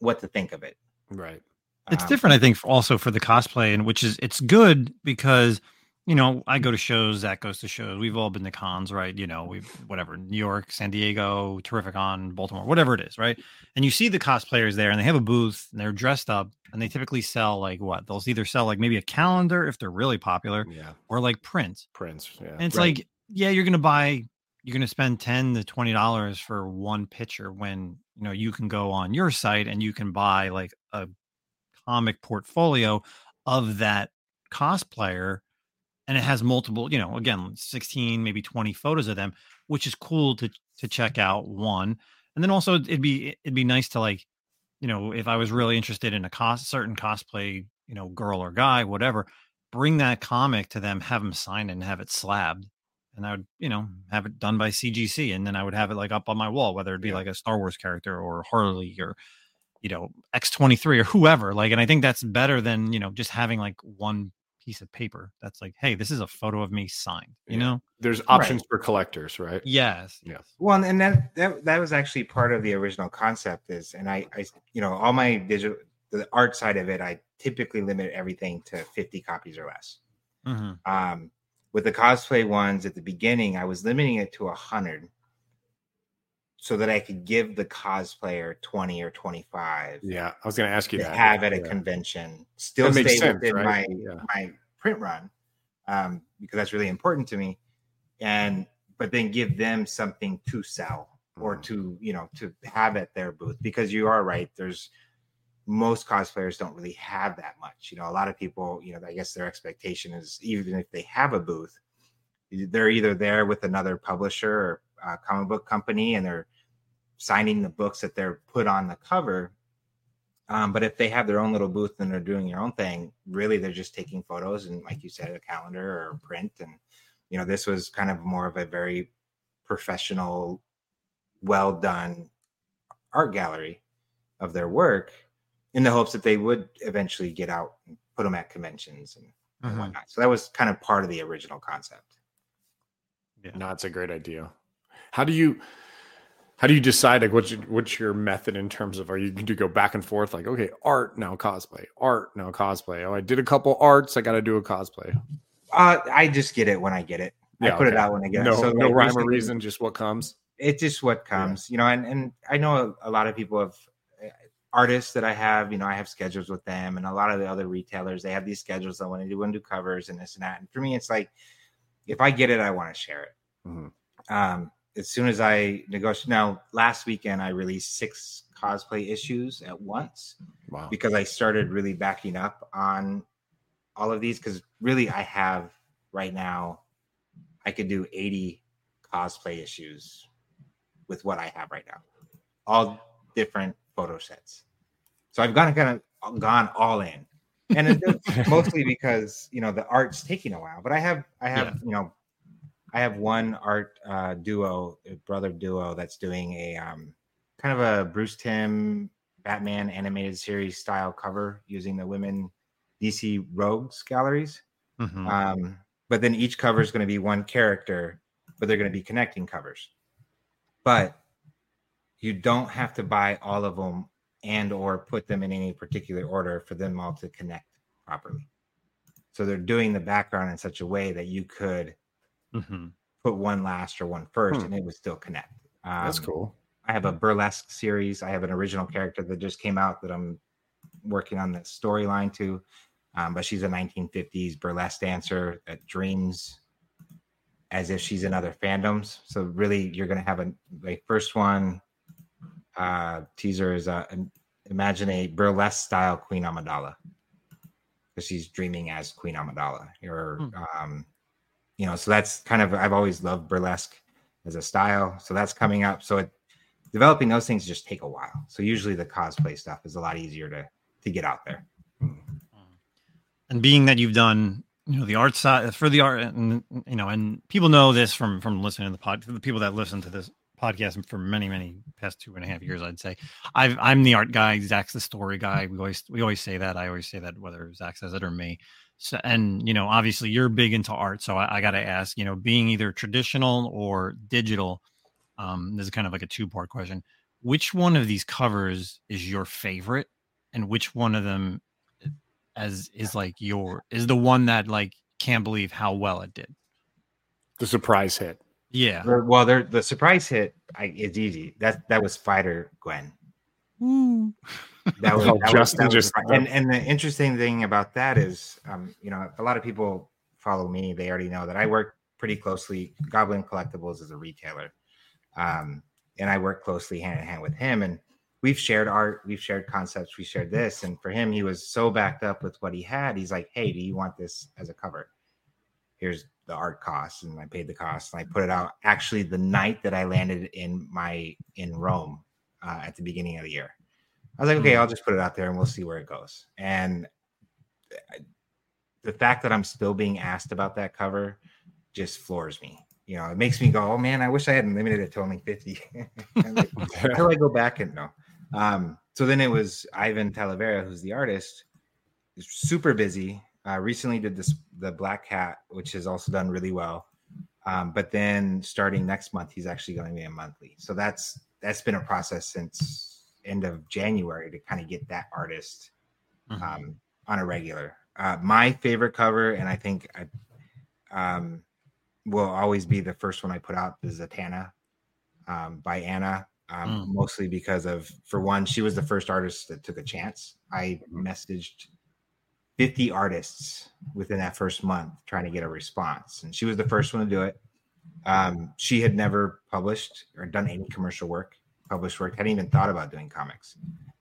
Speaker 4: what to think of it.
Speaker 3: Right.
Speaker 1: It's
Speaker 4: Um,
Speaker 1: different, I think, for- also for the cosplay, and which is it's good because you know I go to shows, Zach goes to shows. We've all been to cons, right? You know, we've whatever New York, San Diego, Terrificon Baltimore, whatever it is, right? And you see the cosplayers there, and they have a booth, and they're dressed up, and they typically sell like what? They'll either sell like maybe a calendar if they're really popular,
Speaker 3: Yeah.
Speaker 1: or like print.
Speaker 3: prints, Yeah.
Speaker 1: And it's
Speaker 4: Right.
Speaker 1: like, yeah, you're gonna buy, you're gonna spend ten to twenty dollars for one picture when you know you can go on your site and you can buy like a comic portfolio of that cosplayer, and it has multiple, you know, again, sixteen, maybe twenty photos of them, which is cool to to check out. One, and then also it'd be it'd be nice to like, you know, if I was really interested in a cos certain cosplay, you know, girl or guy, whatever, bring that comic to them, have them sign it and have it slabbed. And I would, you know, have it done by CGC. And then I would have it like up on my wall, whether it be
Speaker 3: Yeah.
Speaker 1: like a Star Wars character or Harley or, you know, X23 or whoever. Like, and I think that's better than, you know, just having like one piece of paper that's like, hey, this is a photo of me signed, you
Speaker 3: Yeah.
Speaker 1: know?
Speaker 3: There's options for collectors, right?
Speaker 1: Yes.
Speaker 3: Yeah.
Speaker 4: Well, and that that that was actually part of the original concept is, and I, I, you know, all my digital, the art side of it, I typically limit everything to 50 copies or less.
Speaker 1: Mhm.
Speaker 4: Um, with the cosplay ones at the beginning, I was limiting it to a hundred, so that I could give the cosplayer 20 or 25
Speaker 3: Yeah. I was going to ask you
Speaker 4: to
Speaker 3: that.
Speaker 4: have at a
Speaker 3: Yeah.
Speaker 4: convention, still
Speaker 3: That
Speaker 4: stay
Speaker 3: sense,
Speaker 4: within
Speaker 3: right?
Speaker 4: my
Speaker 3: Yeah.
Speaker 4: my print run, um, because that's really important to me, and but then give them something to sell or
Speaker 3: Mhm.
Speaker 4: to you know to have at their booth because you are right. There's most cosplayers don't really have that much. You know, a lot of people, you know, I guess their expectation is even if they have a booth, they're either there with another publisher or uh, comic book company and they're signing the books that they're put on the cover. Um, but if they have their own little booth and they're doing their own thing, really they're just taking photos and, like you said, a calendar or a print. And you know, this was kind of more of a very professional, well done art gallery of their work in the hopes that they would eventually get out and put them at conventions and and
Speaker 1: Mhm.
Speaker 4: whatnot. So that was kind of part of the original concept.
Speaker 3: Yeah, no, it's a great idea. How do you how do you decide like what's your, what's your method in terms of are you do go back and forth like okay art now cosplay art now cosplay oh I did a couple arts I got to do a cosplay
Speaker 4: Uh, I just get it when I get it. I
Speaker 3: Yeah,
Speaker 4: put it
Speaker 3: okay.
Speaker 4: out when I get
Speaker 3: no
Speaker 4: it. So
Speaker 3: no
Speaker 4: like,
Speaker 3: rhyme or reason just what comes
Speaker 4: it's just what comes you know and, and i know a, a lot of people have uh, artists that i have you know i have schedules with them and a lot of the other retailers they have these schedules that want to do want to do covers and this and that and for me it's like if i get it i want to share it
Speaker 3: Mhm.
Speaker 4: um as soon as i negotiate now last weekend i released six cosplay issues at once
Speaker 3: wow
Speaker 4: because I started really backing up on all of these because really I have right now I could do 80 cosplay issues with what I have right now. All different photo sets. So I've gone kind of gone all in. And it's mostly because, you know, the art's taking a while, but I have I have, you know, I have one art uh duo, brother duo that's doing a um kind of a Bruce Timm Batman animated series style cover using the women DC Rogues galleries.
Speaker 1: Mhm.
Speaker 4: Um, but then each cover is going to be one character, but they're going to be connecting covers. But you don't have to buy all of them and or put them in any particular order for them all to connect properly. So they're doing the background in such a way that you could
Speaker 1: Mhm.
Speaker 4: put one last or one first,
Speaker 3: Hmm.
Speaker 4: and it would still connect. Um,
Speaker 3: that's cool
Speaker 4: I have a burlesque series. I have an original character that just came out that I'm working on the storyline to. Um, but she's a 1950s burlesque dancer that dreams as if she's in other fandoms. So really, you're gonna have a like first one uh, teaser is uh, im- imagine a burlesque style Queen Amidala because she's dreaming as Queen Amidala. Or um, you know, so that's kind of I've always loved burlesque as a style. So that's coming up. So it developing those things just take a while. So usually the cosplay stuff is a lot easier to to get out there. Hmm.
Speaker 1: and being that you've done you know the art side for the art and you know and people know this from from listening to the pod the people that listen to this podcast for many many past two and a half years i'd say i've i'm the art guy zach's the story guy we always we always say that i always say that whether zach says it or me so and you know obviously you're big into art so i, I gotta ask you know being either traditional or digital um this is kind of like a two part question which one of these covers is your favorite and which one of them as is like your is the one that like can't believe how well it did.
Speaker 3: the surprise hit
Speaker 1: Yeah.
Speaker 4: Or- Well, there the surprise hit I, it's easy. That that was Fighter Gwen. That was,
Speaker 3: Oh,
Speaker 4: that was- that
Speaker 3: just-
Speaker 4: the- and and the interesting thing about that is, um, you know, a lot of people follow me. They already know that I work pretty closely. Goblin Collectibles is a retailer, um, and I work closely hand in hand with him. And we've shared art, we've shared concepts, we shared this. And for him, he was so backed up with what he had. He's like, "Hey, do you want this as a cover? Here's the art cost." And I paid the cost, and I put it out. Actually, the night that I landed in my in Rome uh, at the beginning of the year. I was like, okay, I'll just put it out there and we'll see where it goes. And the fact that I'm still being asked about that cover just floors me. You know, it makes me go, oh man, I wish I hadn't limited it to only 50. I'm like, Until I go back and no. Um, so then it was Ivan Talavera, who's the artist, is super busy. Uh, recently did this the Black Cat, which has also done really well. Um, but then starting next month, he's actually going to be a monthly. So that's that's been a process since end of January to kind of get that artist
Speaker 1: Mhm.
Speaker 4: um, on a regular. Uh, my favorite cover, and I think I um, will always be the first one I put out, is Zatanna um, by Anna. Um, Mostly because of, for one, she was the first artist that took a chance. I messaged 50 artists within that first month trying to get a response, and she was the first one to do it. Um, she had never published or done any commercial work, published work, hadn't even thought about doing comics.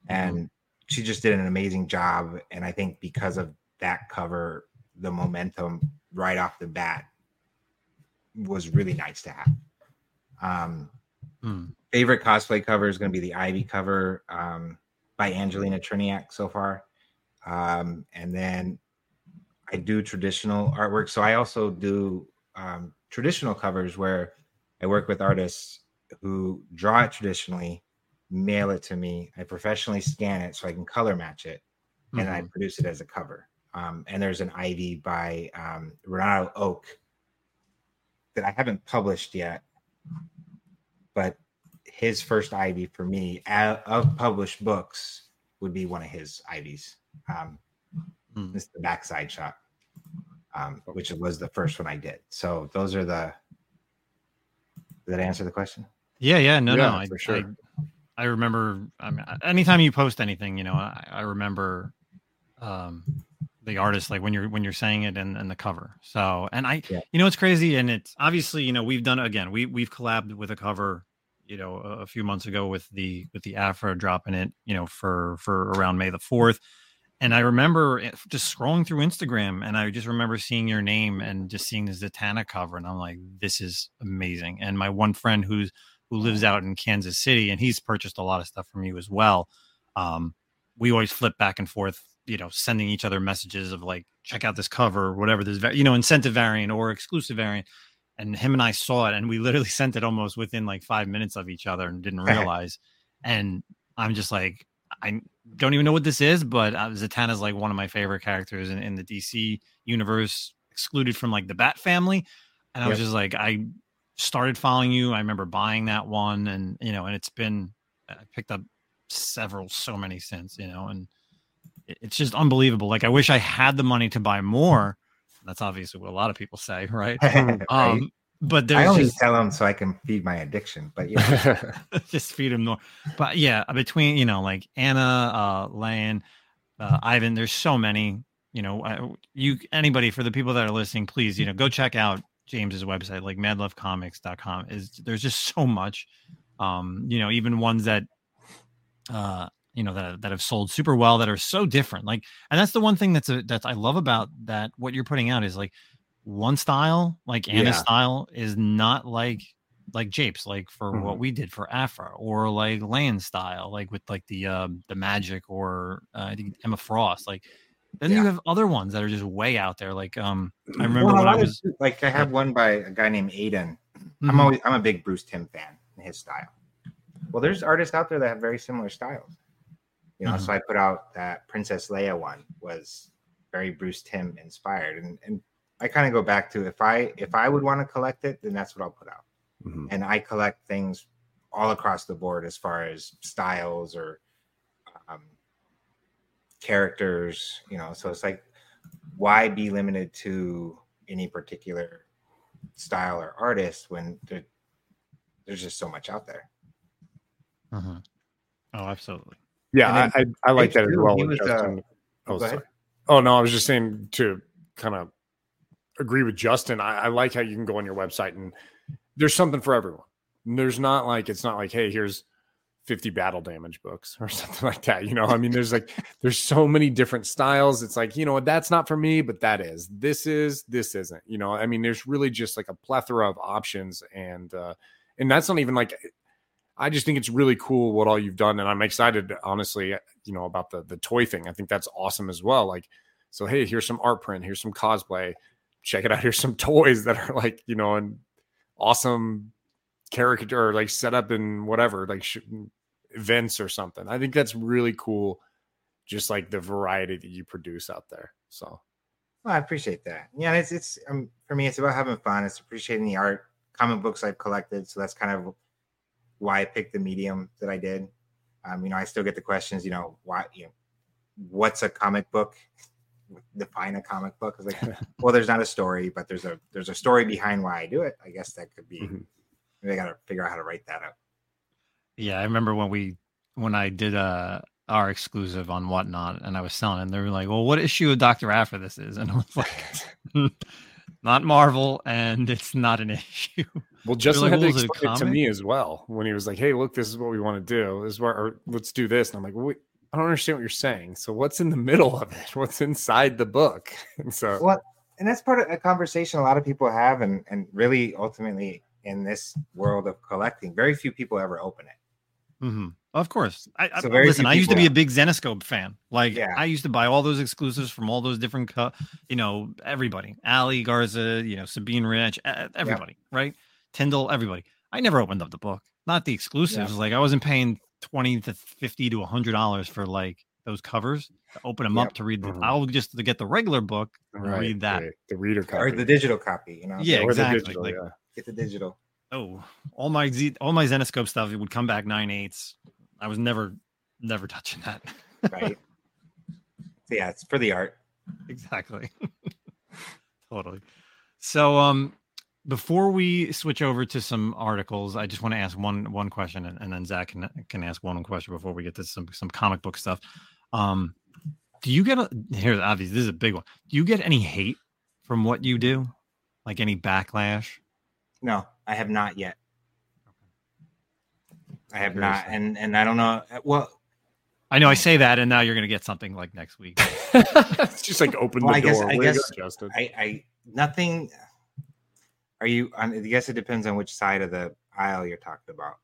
Speaker 4: And she just did an amazing job. And I think because of that cover, the momentum right off the bat was really nice to have. Um,
Speaker 1: Hmm.
Speaker 4: favorite cosplay cover is going to be the Ivy cover um, by Angelina Triniak so far. Um, and then I do traditional artwork. So I also do um, traditional covers where I work with artists who draw it traditionally, mail it to me. I professionally scan it so I can color match it, and I produce it as a cover. Um, and there's an Ivy by um, Renato Oak that I haven't published yet, but his first Ivy for me of published books would be one of his Ivies. Um,
Speaker 1: Hmm.
Speaker 4: This is the backside shot, um, which was the first one I did. So those are the. Did that answer the question?
Speaker 1: Yeah, yeah, no,
Speaker 3: Yeah,
Speaker 1: no, I,
Speaker 3: for sure.
Speaker 1: I, I remember. I mean, anytime you post anything, you know, I, I remember um, the artist, like when you're when you're saying it and, and the cover. So, and I,
Speaker 4: Yeah.
Speaker 1: you know, it's crazy, and it's obviously, you know, we've done again. We we've collabed with a cover, you know, a, a few months ago with the with the Aphra dropping it, you know, for for around May the fourth. And I remember just scrolling through Instagram, and I just remember seeing your name and just seeing the Zatanna cover, and I'm like, this is amazing. And my one friend who's who lives out in Kansas City, and he's purchased a lot of stuff from you as well. Um, we always flip back and forth, you know, sending each other messages of like, check out this cover, or whatever this, you know, incentive variant or exclusive variant. And him and I saw it, and we literally sent it almost within like five minutes of each other and didn't realize. and I'm just like, I don't even know what this is, but uh, Zatanna is like one of my favorite characters in, in the DC universe, excluded from like the Bat family. And I was just like, I started following you. I remember buying that one, and you know, and it's been I picked up several, so many since, you know, and it's just unbelievable. Like I wish I had the money to buy more. That's obviously what a lot of people say, right?
Speaker 4: Right?
Speaker 1: Um, but
Speaker 4: I
Speaker 1: there's
Speaker 4: only
Speaker 1: just
Speaker 4: tell them so I can feed my addiction. But yeah,
Speaker 1: just feed him more. But yeah, between you know, like Anna, uh, Lan, uh, Ivan, there's so many. You know, uh, you anybody for the people that are listening, please, you know, go check out James's website, like madlovecomics.com. Is there's just so much. Um, you know, even ones that, uh, you know that that have sold super well that are so different. Like, and that's the one thing that's a, that I love about that. What you're putting out is like one style, like Anna's
Speaker 3: Yeah.
Speaker 1: style, is not like like Japes, like for what
Speaker 3: Mhm.
Speaker 1: we did for Aphra, or like Land style, like with like the um the magic or uh, I think Emma Frost. Like then you have other ones that are just way out there. Like um I remember
Speaker 4: Well,
Speaker 1: when I was
Speaker 4: like I have one by a guy named Aiden. I'm
Speaker 1: Mhm.
Speaker 4: always I'm a big Bruce Timm fan in his style. Well, there's artists out there that have very similar styles. You know,
Speaker 1: Mhm.
Speaker 4: so I put out that Princess Leia one was very Bruce Timm inspired, and and I kind of go back to if I if I would want to collect it, then that's what I'll put out.
Speaker 3: Mhm.
Speaker 4: And I collect things all across the board as far as styles or um, characters. You know, so it's like why be limited to any particular style or artist when there, there's just so much out there.
Speaker 1: Mhm. oh absolutely
Speaker 3: Yeah,
Speaker 4: And
Speaker 3: I, I, I like that as well.
Speaker 4: he
Speaker 3: with
Speaker 4: was, uh,
Speaker 3: oh, sorry. Oh no, I was just saying to kind of agree with Justin. I, I like how you can go on your website and there's something for everyone. And there's not like it's not like hey, here's 50 battle damage books or something like that. You know, I mean, there's like there's so many different styles. It's like you know what, that's not for me, but that is. This is. This isn't. You know, I mean, there's really just like a plethora of options, and uh and that's not even like I just think it's really cool what all you've done, and I'm excited, honestly, you know, about the the toy thing. I think that's awesome as well. Like, so hey, here's some art print, here's some cosplay. Check it out. Here's some toys that are like, you know, and awesome caricature, or like set up in whatever, like sh- events or something. I think that's really cool. Just like the variety that you produce out there. So
Speaker 4: Well, I appreciate that. Yeah, it's it's um, for me. It's about having fun. It's appreciating the art, comic books I've collected. So that's kind of why I picked the medium that I did. Um, you know, I still get the questions. You know, why? You know, what's a comic book? Define a comic book. It's like, well, there's not a story, but there's a there's a story behind why I do it. I guess that could be.
Speaker 3: Mhm.
Speaker 4: Maybe I got to figure out how to write that up.
Speaker 1: Yeah, I remember when we when I did uh our exclusive on whatnot and I was selling and they were like, Well, what issue of Dr. Aphra this is? And I was like, not Marvel and it's not an issue.
Speaker 3: Well, Justin
Speaker 1: like,
Speaker 3: had to
Speaker 1: "What was it,
Speaker 3: it to me as well when he was like, "Hey, look, this is what we want to do. This is where, or let's do this." And I'm like, "Wait, I don't understand what you're saying. So, what's in the middle of it? What's inside the book?" And so,
Speaker 4: Well, and that's part of a conversation a lot of people have, and and really ultimately in this world of collecting, very few people ever open it.
Speaker 1: hmm Of course. I, I
Speaker 4: So very
Speaker 1: listen, I used to be a big Zenescope fan. Like
Speaker 4: Yeah.
Speaker 1: I used to buy all those exclusives from all those different co- you know, everybody. Ali Garza, you know, Sabine Rich, everybody, right? Tyndall, everybody. I never opened up the book. Not the exclusives. Like I wasn't paying 20 to 50 to a 100 dollars for like those covers, to open them
Speaker 4: Yep.
Speaker 1: up to read. The,
Speaker 3: Mhm.
Speaker 1: I'll just to get the regular book and read that.
Speaker 3: The, the reader copy.
Speaker 4: or the digital copy. You know,
Speaker 1: Yeah,
Speaker 3: Or the
Speaker 1: exactly,
Speaker 3: digital,
Speaker 1: like-
Speaker 3: yeah.
Speaker 4: Get the digital.
Speaker 1: Oh, all my Z, all my Zenescope stuff it would come back nine eighths. I was never, never touching that.
Speaker 4: right? so yeah, it's for the art.
Speaker 1: exactly. totally. So, um, before we switch over to some articles, I just want to ask one one question, and, and then Zach can can ask one question before we get to some some comic book stuff. Um, do you get a here's Obviously, this is a big one. Do you get any hate from what you do? Like any backlash?
Speaker 4: No, I have not yet. I have
Speaker 3: Very
Speaker 4: not,
Speaker 3: sad.
Speaker 4: and and I don't know. Uh, well,
Speaker 1: I know I say that, and now you're gonna get something like next week.
Speaker 3: it's just like open
Speaker 4: Well,
Speaker 3: the
Speaker 4: I guess-
Speaker 3: door.
Speaker 4: I
Speaker 3: Where
Speaker 4: guess
Speaker 3: go, Justin?
Speaker 4: I I nothing. Are you? I guess it depends on which side of the aisle you're talking about.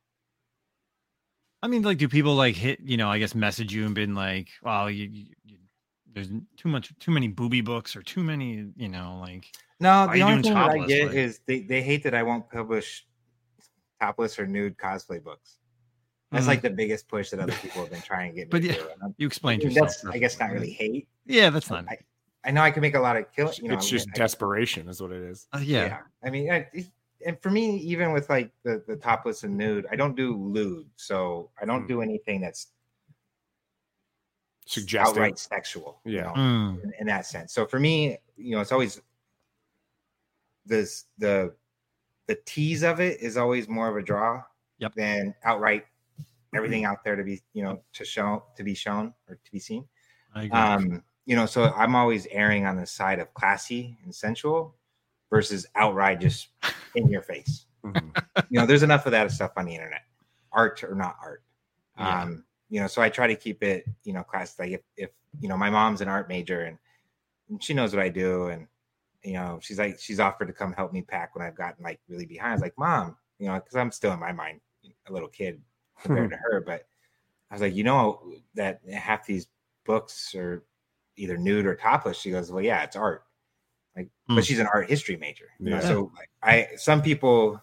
Speaker 1: I mean, like, do people like hit, you know, I guess message you and been like, well, you, you, you there's too much, too many booby books or too many, you know, like,
Speaker 4: No, the
Speaker 1: you
Speaker 4: only thing that I get
Speaker 1: like-
Speaker 4: is they, they hate that I won't publish topless or nude cosplay books. That's
Speaker 1: Mhm.
Speaker 4: like the biggest push that other people have been trying to get me
Speaker 1: But yeah,
Speaker 4: do. And I'm-
Speaker 1: you explained
Speaker 4: I mean,
Speaker 1: yourself.
Speaker 4: that's I guess not really hate.
Speaker 1: Yeah, that's not.
Speaker 4: I, I know I can make a lot of kill. You know,
Speaker 3: it's just
Speaker 4: I-
Speaker 3: desperation, is what it is.
Speaker 1: Uh, yeah.
Speaker 4: I mean, I, and for me, even with like the the topless and nude, I don't do lewd, so I don't
Speaker 3: Hmm.
Speaker 4: do anything that's
Speaker 3: Suggestive.
Speaker 4: outright sexual. you
Speaker 3: Yeah.
Speaker 4: know,
Speaker 1: Mm,
Speaker 4: in, in that sense. So for me, you know, it's always this the the tease of it is always more of a draw
Speaker 1: Yep.
Speaker 4: than outright everything out there to be you know to show to be shown or to be seen.
Speaker 1: I agree.
Speaker 4: Um, you know, so I'm always erring on the side of classy and sensual versus outright just in your face.
Speaker 3: Mhm.
Speaker 4: You know, there's enough of that stuff on the internet, art or not art.
Speaker 1: Yeah.
Speaker 4: Um, you know, so I try to keep it, you know, class like if if you know my mom's an art major and she knows what I do and you know she's like she's offered to come help me pack when I've gotten like really behind. I was like, mom, you know, because I'm still in my mind a little kid compared to her, but I was like, you know, that half these books are either nude or topless. She goes, well, yeah, it's art. Like,
Speaker 1: Hmm.
Speaker 4: but she's an art history major. You know, so like, I some people,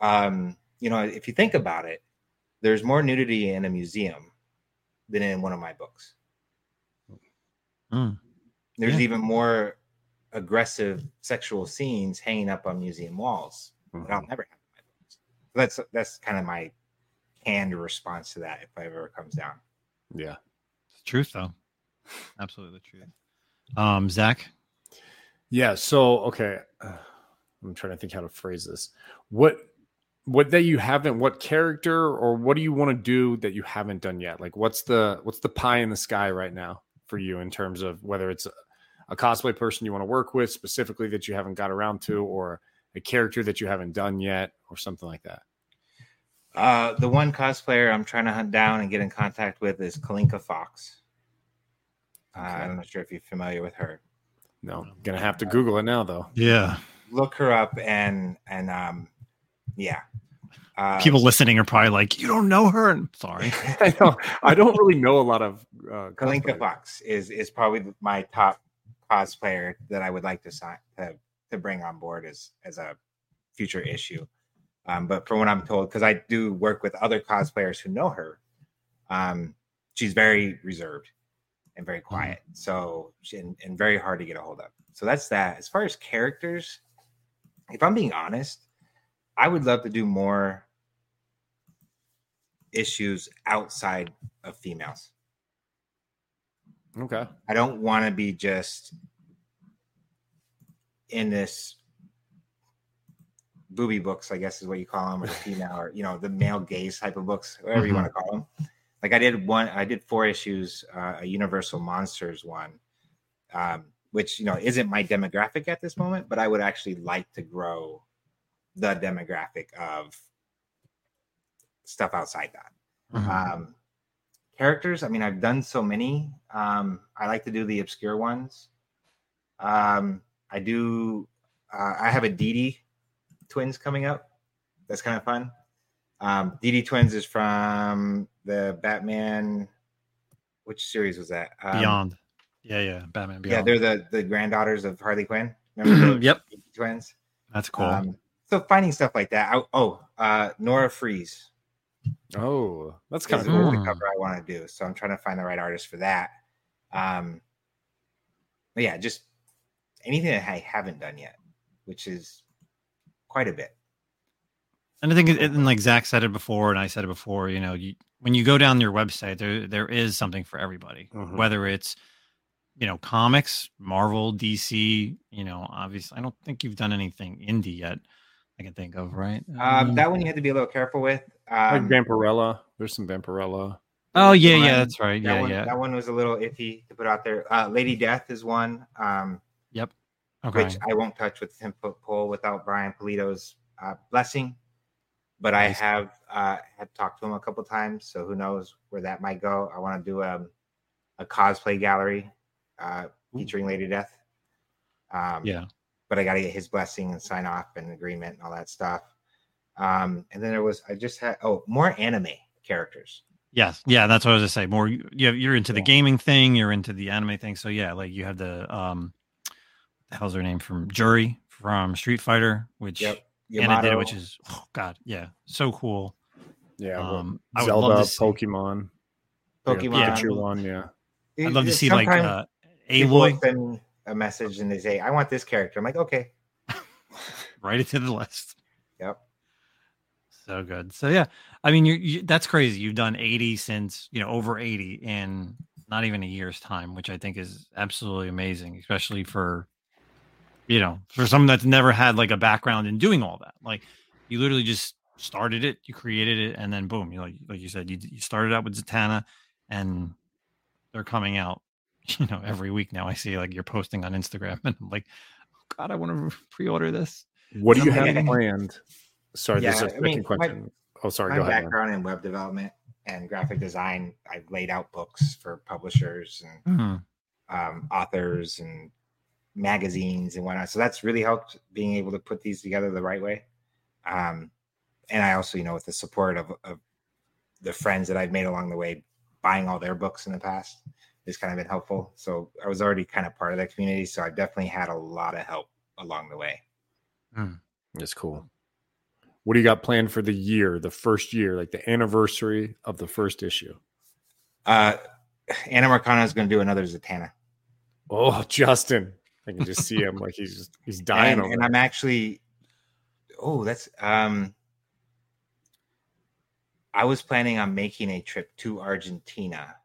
Speaker 4: um, you know, if you think about it, there's more nudity in a museum than in one of my books.
Speaker 1: Mm.
Speaker 4: There's
Speaker 1: Yeah.
Speaker 4: even more aggressive sexual scenes hanging up on museum walls that I'll never have in my books. So that's that's kind of my canned response to that if I ever comes down.
Speaker 3: Yeah.
Speaker 1: It's the truth, though. Absolutely the truth. Um, Zach,
Speaker 3: Yeah. So okay, uh, I'm trying to think how to phrase this. What what that you haven't what character or what do you want to do that you haven't done yet? Like what's the what's the pie in the sky right now for you in terms of whether it's a, a cosplay person you want to work with specifically that you haven't got around to or a character that you haven't done yet or something like that.
Speaker 4: Uh, the one cosplayer I'm trying to hunt down and get in contact with is Kalinka Fox. Uh,
Speaker 3: Okay.
Speaker 4: I'm not sure if you're familiar with her.
Speaker 3: No, gonna have to Google it now though.
Speaker 1: yeah,
Speaker 4: Look her up and and um, yeah. Uh,
Speaker 1: people listening are probably like, you don't know her. And sorry.
Speaker 3: I don't I don't really know a lot of uh,
Speaker 4: Kalinka. Fox is is probably my top cosplayer that I would like to sign to, to bring on board as as a future issue. Um, but from what I'm told, because I do work with other cosplayers who know her, um, she's very reserved and very quiet. So and, and very hard to get a hold of. So that's that. As far as characters, if I'm being honest, I would love to do more issues outside of females.
Speaker 3: Okay.
Speaker 4: I don't want to be just in this booby books, I guess is what you call them, or the female, or you know, the male gaze type of books, whatever you want to call them. Like I did one, I did four issues, uh, a Universal Monsters one, um, which you know isn't my demographic at this moment, but I would actually like to grow the demographic of stuff outside that
Speaker 1: Mhm.
Speaker 4: um characters i mean i've done so many um i like to do the obscure ones um i do uh, i have a dd twins coming up that's kind of fun um dd twins is from the batman which series was that um,
Speaker 1: Beyond. Yeah, yeah. Batman Beyond.
Speaker 4: yeah they're the the granddaughters of harley quinn
Speaker 1: yep.
Speaker 4: DD twins
Speaker 1: That's cool.
Speaker 4: um, so finding stuff like that. I, oh, uh, Nora Fries
Speaker 3: Oh, that's kind of
Speaker 4: the
Speaker 3: cool.
Speaker 4: Cover I want to do. So I'm trying to find the right artist for that. Um, but yeah, just anything that I haven't done yet, which is quite a bit.
Speaker 1: And I think, it, and like Zach said it before, and I said it before. You know, you, when you go down your website, there there is something for everybody.
Speaker 3: Mhm.
Speaker 1: Whether it's you know comics, Marvel, DC. You know, obviously, I don't think you've done anything indie yet. I can think of right.
Speaker 4: Um, that one you had to be a little careful with.
Speaker 3: Like
Speaker 4: Um,
Speaker 3: Vampirella. There's some Vampirella.
Speaker 1: oh yeah,
Speaker 4: one-
Speaker 1: yeah, that's right.
Speaker 4: that
Speaker 1: Yeah,
Speaker 4: one,
Speaker 1: yeah.
Speaker 4: that one was a little iffy to put out there. Uh, Lady Death is one, um, yep.
Speaker 1: Okay.
Speaker 4: which I won't touch with ten foot pole without Brian Pulido's uh, blessing. But I
Speaker 3: Nice.
Speaker 4: have uh, had talked to him a couple times, so who knows where that might go. I want to do um, a cosplay gallery uh, featuring Lady Death. Um,
Speaker 1: yeah.
Speaker 4: But I got to get his blessing and sign off and agreement and all that stuff. Um, and then there was I just had oh more anime characters.
Speaker 1: Yes, yeah, that's what I was gonna say. More, you you're into the gaming thing, you're into the anime thing. So yeah, like you have the um, the hell's her name from Juri from Street Fighter, which
Speaker 4: Yep.
Speaker 1: Anna did, which is oh god, yeah, so cool.
Speaker 3: Yeah. well,
Speaker 1: Um, I would
Speaker 3: Zelda,
Speaker 1: love to see,
Speaker 3: Pokemon. yeah,
Speaker 4: Pokemon.
Speaker 3: Pikachu one. Yeah.
Speaker 1: I'd love to see like
Speaker 4: sometimes
Speaker 1: uh,
Speaker 4: people
Speaker 1: Aloy
Speaker 4: send a message and they say, "I want this character." I'm like, "Okay,
Speaker 1: write it to the list.
Speaker 4: yep."
Speaker 1: So good. So yeah, I mean, you're, you that's crazy. You've done 80 since you know over 80 in not even a year's time, which I think is absolutely amazing, especially for you know for someone that's never had like a background in doing all that. Like you literally just started it, you created it, and then boom, you know, like, like you said, you you started out with Zatanna, and they're coming out. You know, every week now I see like you're posting on Instagram, and I'm like, oh God, I want to pre-order this.
Speaker 3: What do you have
Speaker 4: Yeah.
Speaker 3: planned? Sorry, this is
Speaker 4: Yeah,
Speaker 3: a
Speaker 4: I mean,
Speaker 3: second
Speaker 4: my-
Speaker 3: question. oh, sorry.
Speaker 4: My
Speaker 3: Go ahead. man.
Speaker 4: background in web development and graphic design, I've laid out books for publishers and
Speaker 1: Hmm.
Speaker 4: um, authors and magazines and whatnot. So that's really helped being able to put these together the right way. Um, and I also, you know, with the support of, of the friends that I've made along the way, buying all their books in the past has kind of been helpful. So I was already kind of part of that community. So I definitely had a lot of help along the way.
Speaker 3: That's cool. What do you got planned for the year, the first year, like the anniversary of the first issue?
Speaker 4: Uh, Anna Marcana is going to do another Zatanna.
Speaker 3: Oh, Justin. I can just see him like he's just, he's dying
Speaker 4: and,
Speaker 3: over
Speaker 4: and. I'm actually oh that's um I was planning on making a trip to Argentina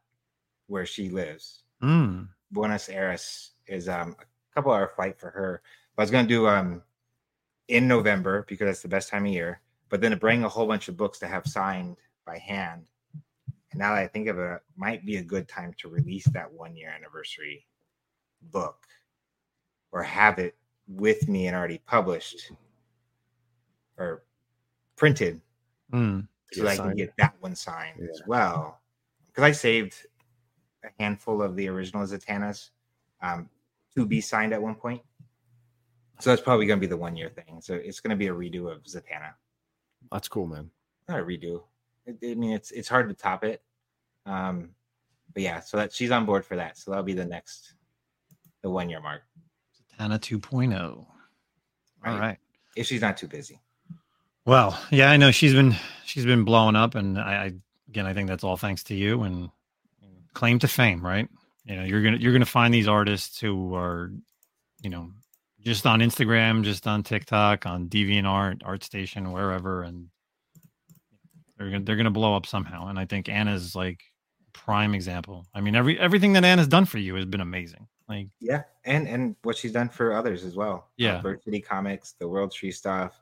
Speaker 4: where she lives.
Speaker 1: Mm.
Speaker 4: Buenos Aires is um a couple hour flight for her. But I was gonna do um in November because that's the best time of year, but then to bring a whole bunch of books to have signed by hand. And now that I think of it, might be a good time to release that one year anniversary book or have it with me and already published or printed
Speaker 1: Mm.
Speaker 4: so I can get that one signed as well. Because I saved a handful of the original Zatannas um, to be signed at one point. So that's probably going to be the one year thing. So it's going to be a redo of Zatanna.
Speaker 3: That's cool, man.
Speaker 4: Not a redo. It, I mean, it's it's hard to top it. Um, but yeah, so that she's on board for that. So that'll be the next, the one year mark.
Speaker 1: Zatanna 2.0. All
Speaker 4: Right.
Speaker 1: right.
Speaker 4: If she's not too busy.
Speaker 1: Well, yeah, I know she's been she's been blowing up, and I, I again I think that's all thanks to you and claim to fame, right? You know, you're gonna you're gonna find these artists who are, you know, just on Instagram, just on TikTok, on DeviantArt, ArtStation, wherever, and they're gonna they're gonna blow up somehow. And I think Anna's like prime example. I mean, every everything that Anna's done for you has been amazing. Like,
Speaker 4: Yeah, and and what she's done for others as well.
Speaker 1: Yeah.
Speaker 4: uh, Bird City Comics, the World Tree stuff.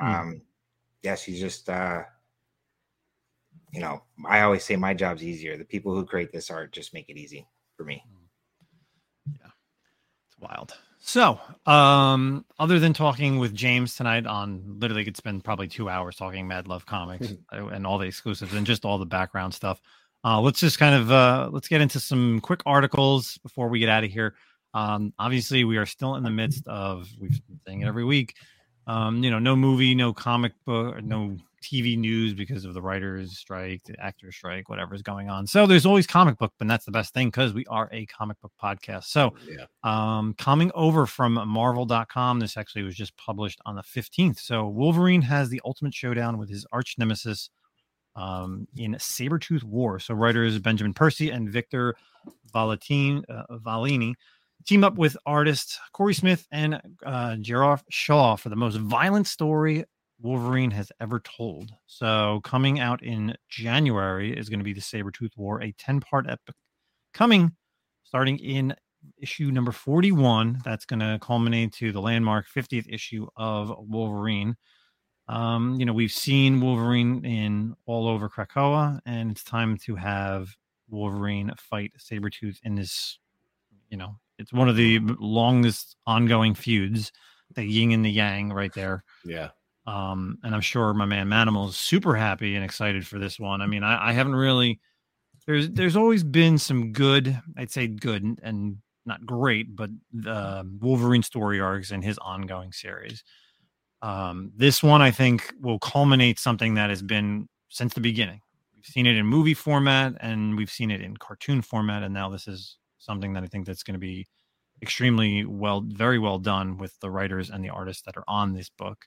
Speaker 4: Um, yeah, she's just uh, you know, I always say my job's easier. The people who create this art just make it easy for me. Yeah.
Speaker 1: It's wild. So, um, other than talking with James tonight on literally could spend probably two hours talking Mad Love Comics uh, and all the exclusives and just all the background stuff. Uh, let's just kind of uh, let's get into some quick articles before we get out of here. Um, obviously, we are still in the midst of we've been saying it every week. Um, you know, no movie, no comic book, no TV news because of the writers' strike, the actors' strike, whatever's going on. So there's always comic book, and that's the best thing because we are a comic book podcast. So
Speaker 3: Yeah.
Speaker 1: um, coming over from marvel.com this actually was just published on the 15th so wolverine has the ultimate showdown with his arch nemesis um, in Sabretooth War. So writers Benjamin Percy and Victor Valentine, uh, Valini team up with artists Cory Smith and uh, Gerard Shaw for the most violent story Wolverine has ever told. So coming out in January is going to be the Sabretooth War, a 10-part epic coming starting in issue number 41. That's going to culminate to the landmark 50th issue of Wolverine. Um, you know, we've seen Wolverine in all over Krakoa, and it's time to have Wolverine fight Sabretooth in this, you know, it's one of the longest ongoing feuds, the yin and the yang right there.
Speaker 3: Yeah.
Speaker 1: Um, and I'm sure my man Manimal is super happy and excited for this one. I mean, I, I haven't really there's there's always been some good, I'd say good and, and not great, but the Wolverine story arcs in his ongoing series. Um, this one I think will culminate something that has been since the beginning. We've seen it in movie format and we've seen it in cartoon format, and now this is something that I think that's going to be extremely well, very well done with the writers and the artists that are on this book.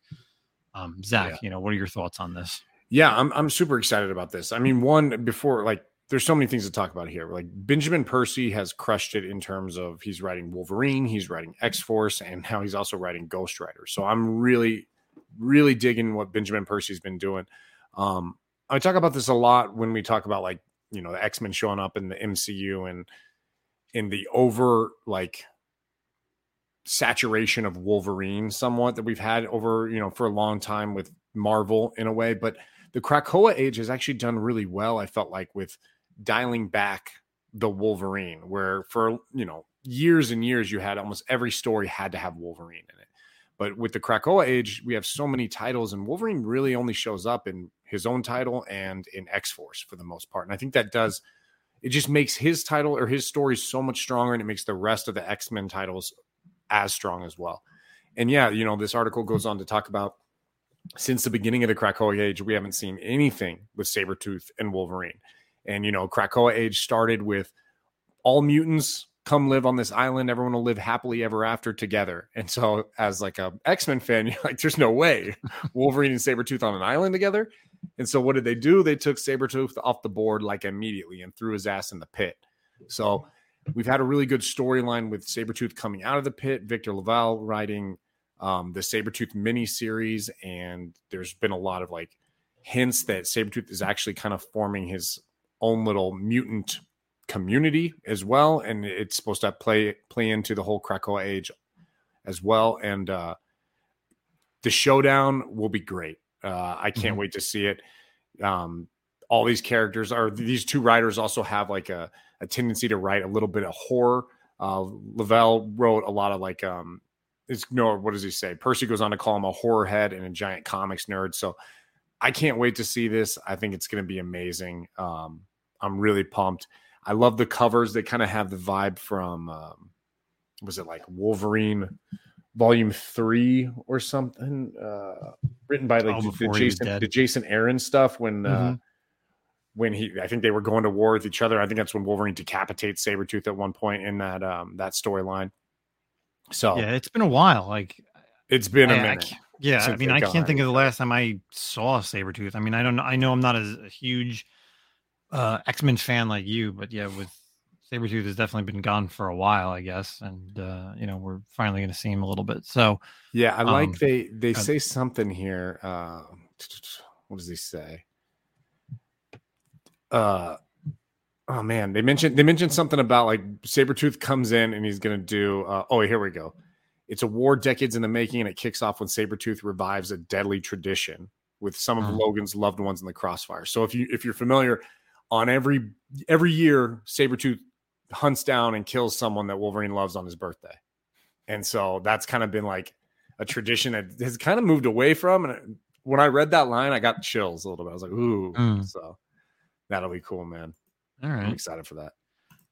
Speaker 1: Um, Zach,
Speaker 3: Yeah.
Speaker 1: you know, what are your thoughts on this?
Speaker 3: Yeah, I'm I'm super excited about this. I mean, one before like there's so many things to talk about here. Like Benjamin Percy has crushed it in terms of he's writing Wolverine, he's writing X Force, and now he's also writing Ghost Rider. So I'm really, really digging what Benjamin Percy's been doing. Um, I talk about this a lot when we talk about like you know the X Men showing up in the MCU and in the over like saturation of Wolverine somewhat that we've had over you know for a long time with Marvel in a way, but the Krakoa age has actually done really well. I felt like with dialing back the Wolverine, where for you know years and years you had almost every story had to have Wolverine in it. But with the Krakoa age, we have so many titles, and Wolverine really only shows up in his own title and in X Force for the most part. And I think that does it just makes his title or his story so much stronger, and it makes the rest of the X Men titles as strong as well. And yeah, you know, this article goes on to talk about since the beginning of the Krakoa age, we haven't seen anything with Sabretooth and Wolverine. And, you know, Krakoa age started with all mutants come live on this island. Everyone will live happily ever after together. And so, as like a X Men fan, you're like, there's no way Wolverine and Sabretooth on an island together. And so, what did they do? They took Sabretooth off the board like immediately and threw his ass in the pit. So, we've had a really good storyline with Sabretooth coming out of the pit, Victor LaValle writing um, the Sabretooth mini series, and there's been a lot of like hints that Sabretooth is actually kind of forming his own little mutant community as well. And it's supposed to play play into the whole Krakoa age as well. And uh the showdown will be great. Uh I can't
Speaker 1: Mhm.
Speaker 3: wait to see it. Um all these characters are these two writers also have like a, a tendency to write a little bit of horror. Uh LaValle wrote a lot of like um it's no what does he say? Percy goes on to call him a horror head and a giant comics nerd. So I can't wait to see this. I think it's going to be amazing. Um, I'm really pumped. I love the covers. They kind of have the vibe from um, was it like Wolverine Volume Three or something? Uh, written by like
Speaker 1: Oh,
Speaker 3: the,
Speaker 1: before he was
Speaker 3: Jason the Jason Aaron stuff when uh,
Speaker 1: Mhm.
Speaker 3: when he I think they were going to war with each other. I think that's when Wolverine decapitates Sabretooth at one point in that um, that storyline. So
Speaker 1: Yeah, it's been a while. Like,
Speaker 3: it's been a
Speaker 1: I- I
Speaker 3: minute.
Speaker 1: can't- yeah, I mean, I can't think of the last time I saw Sabretooth. I mean, I don't know. I know I'm not as a huge uh, X Men fan like you, but yeah, with Sabretooth has definitely been gone for a while, I guess. And, uh, you know, we're finally going to see him a little bit. So,
Speaker 3: Yeah, I like
Speaker 1: Um,
Speaker 3: they they
Speaker 1: uh,
Speaker 3: say something here. Uh, what does he say? Uh oh man, they mentioned they mentioned something about like Sabretooth comes in and he's gonna do uh, oh here we go. It's a war decades in the making, and it kicks off when Sabretooth revives a deadly tradition with some of
Speaker 1: Mhm.
Speaker 3: Logan's loved ones in the crossfire. So if you if you're familiar, on every every year, Sabretooth hunts down and kills someone that Wolverine loves on his birthday. And so that's kind of been like a tradition that has kind of moved away from. And when I read that line, I got chills a little bit. I was like, ooh,
Speaker 1: Mm.
Speaker 3: so that'll be cool, man.
Speaker 1: All right.
Speaker 3: I'm excited for that.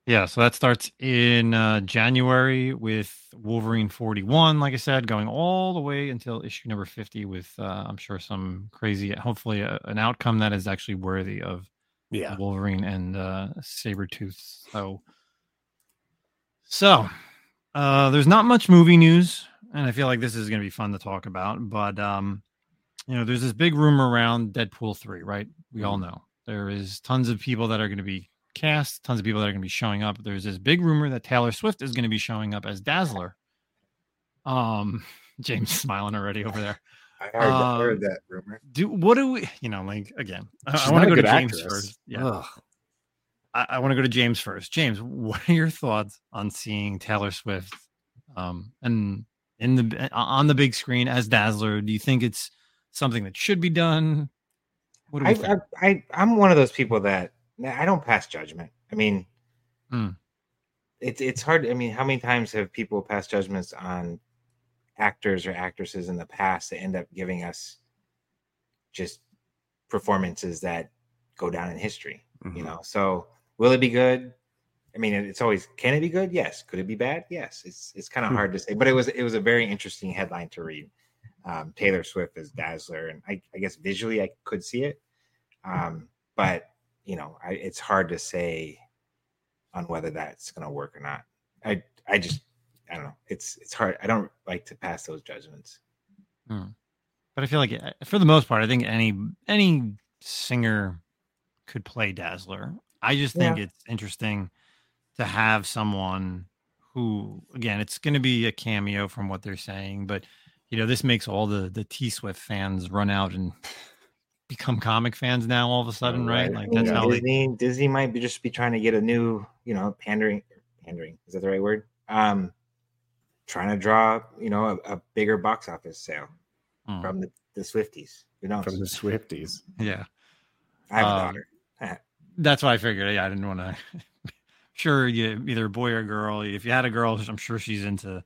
Speaker 1: Yeah, so that starts in uh, January with Wolverine 41, like I said, going all the way until issue number 50 with, uh, I'm sure, some crazy, hopefully, uh, an outcome that is actually worthy of
Speaker 3: Yeah.
Speaker 1: Wolverine and uh, Sabretooth. So, so uh, there's not much movie news, and I feel like this is going to be fun to talk about. But um, you know, there's this big rumor around Deadpool three, right? We all know There is tons of people that are going to be cast, tons of people that are going to be showing up. There's this big rumor that Taylor Swift is going to be showing up as Dazzler. Um, James smiling already over there.
Speaker 4: I heard, that, I
Speaker 1: Um,
Speaker 4: heard that rumor.
Speaker 1: Do what do we? You know, like again, I,
Speaker 3: She's
Speaker 1: I want to go to James
Speaker 3: actress.
Speaker 1: first. Yeah,
Speaker 3: Ugh.
Speaker 1: I, I want to go to James first. James, what are your thoughts on seeing Taylor Swift, um, and in the on the big screen as Dazzler? Do you think it's something that should be done? What do we
Speaker 4: I,
Speaker 1: think?
Speaker 4: I, I, I'm one of those people that I don't pass judgment. I mean,
Speaker 1: Hmm.
Speaker 4: it's it's hard. I mean, how many times have people passed judgments on actors or actresses in the past that end up giving us just performances that go down in history? You
Speaker 3: Mhm.
Speaker 4: know, so will it be good? I mean, it's always can it be good? Yes. Could it be bad? Yes. It's it's kind of
Speaker 3: Hmm.
Speaker 4: hard to say, but it was it was a very interesting headline to read. Um, Taylor Swift as Dazzler, and I, I guess visually I could see it, um, but you know, I, it's hard to say on whether that's going to work or not. I I just I don't know. It's it's hard. I don't like to pass those judgments.
Speaker 1: But I feel like uh, for the most part, I think any any singer could play Dazzler. I just think
Speaker 4: Yeah.
Speaker 1: it's interesting to have someone who, again, it's going to be a cameo from what they're saying, but you know, this makes all the the T Swift fans run out and become comic fans now all of a sudden, right?
Speaker 3: right.
Speaker 1: Like
Speaker 4: I mean,
Speaker 1: that's how they.
Speaker 4: Disney Disney might be just be trying to get a new, you know, pandering pandering is that the right word? Um, trying to draw, you know, a, a bigger box office sale
Speaker 1: Hmm,
Speaker 4: from the, the Swifties. You know,
Speaker 3: From the Swifties.
Speaker 1: yeah,
Speaker 4: I have a
Speaker 1: um,
Speaker 4: daughter.
Speaker 1: that's why I figured. Yeah, I didn't want to. sure, you either a boy or girl. If you had a girl, I'm sure she's into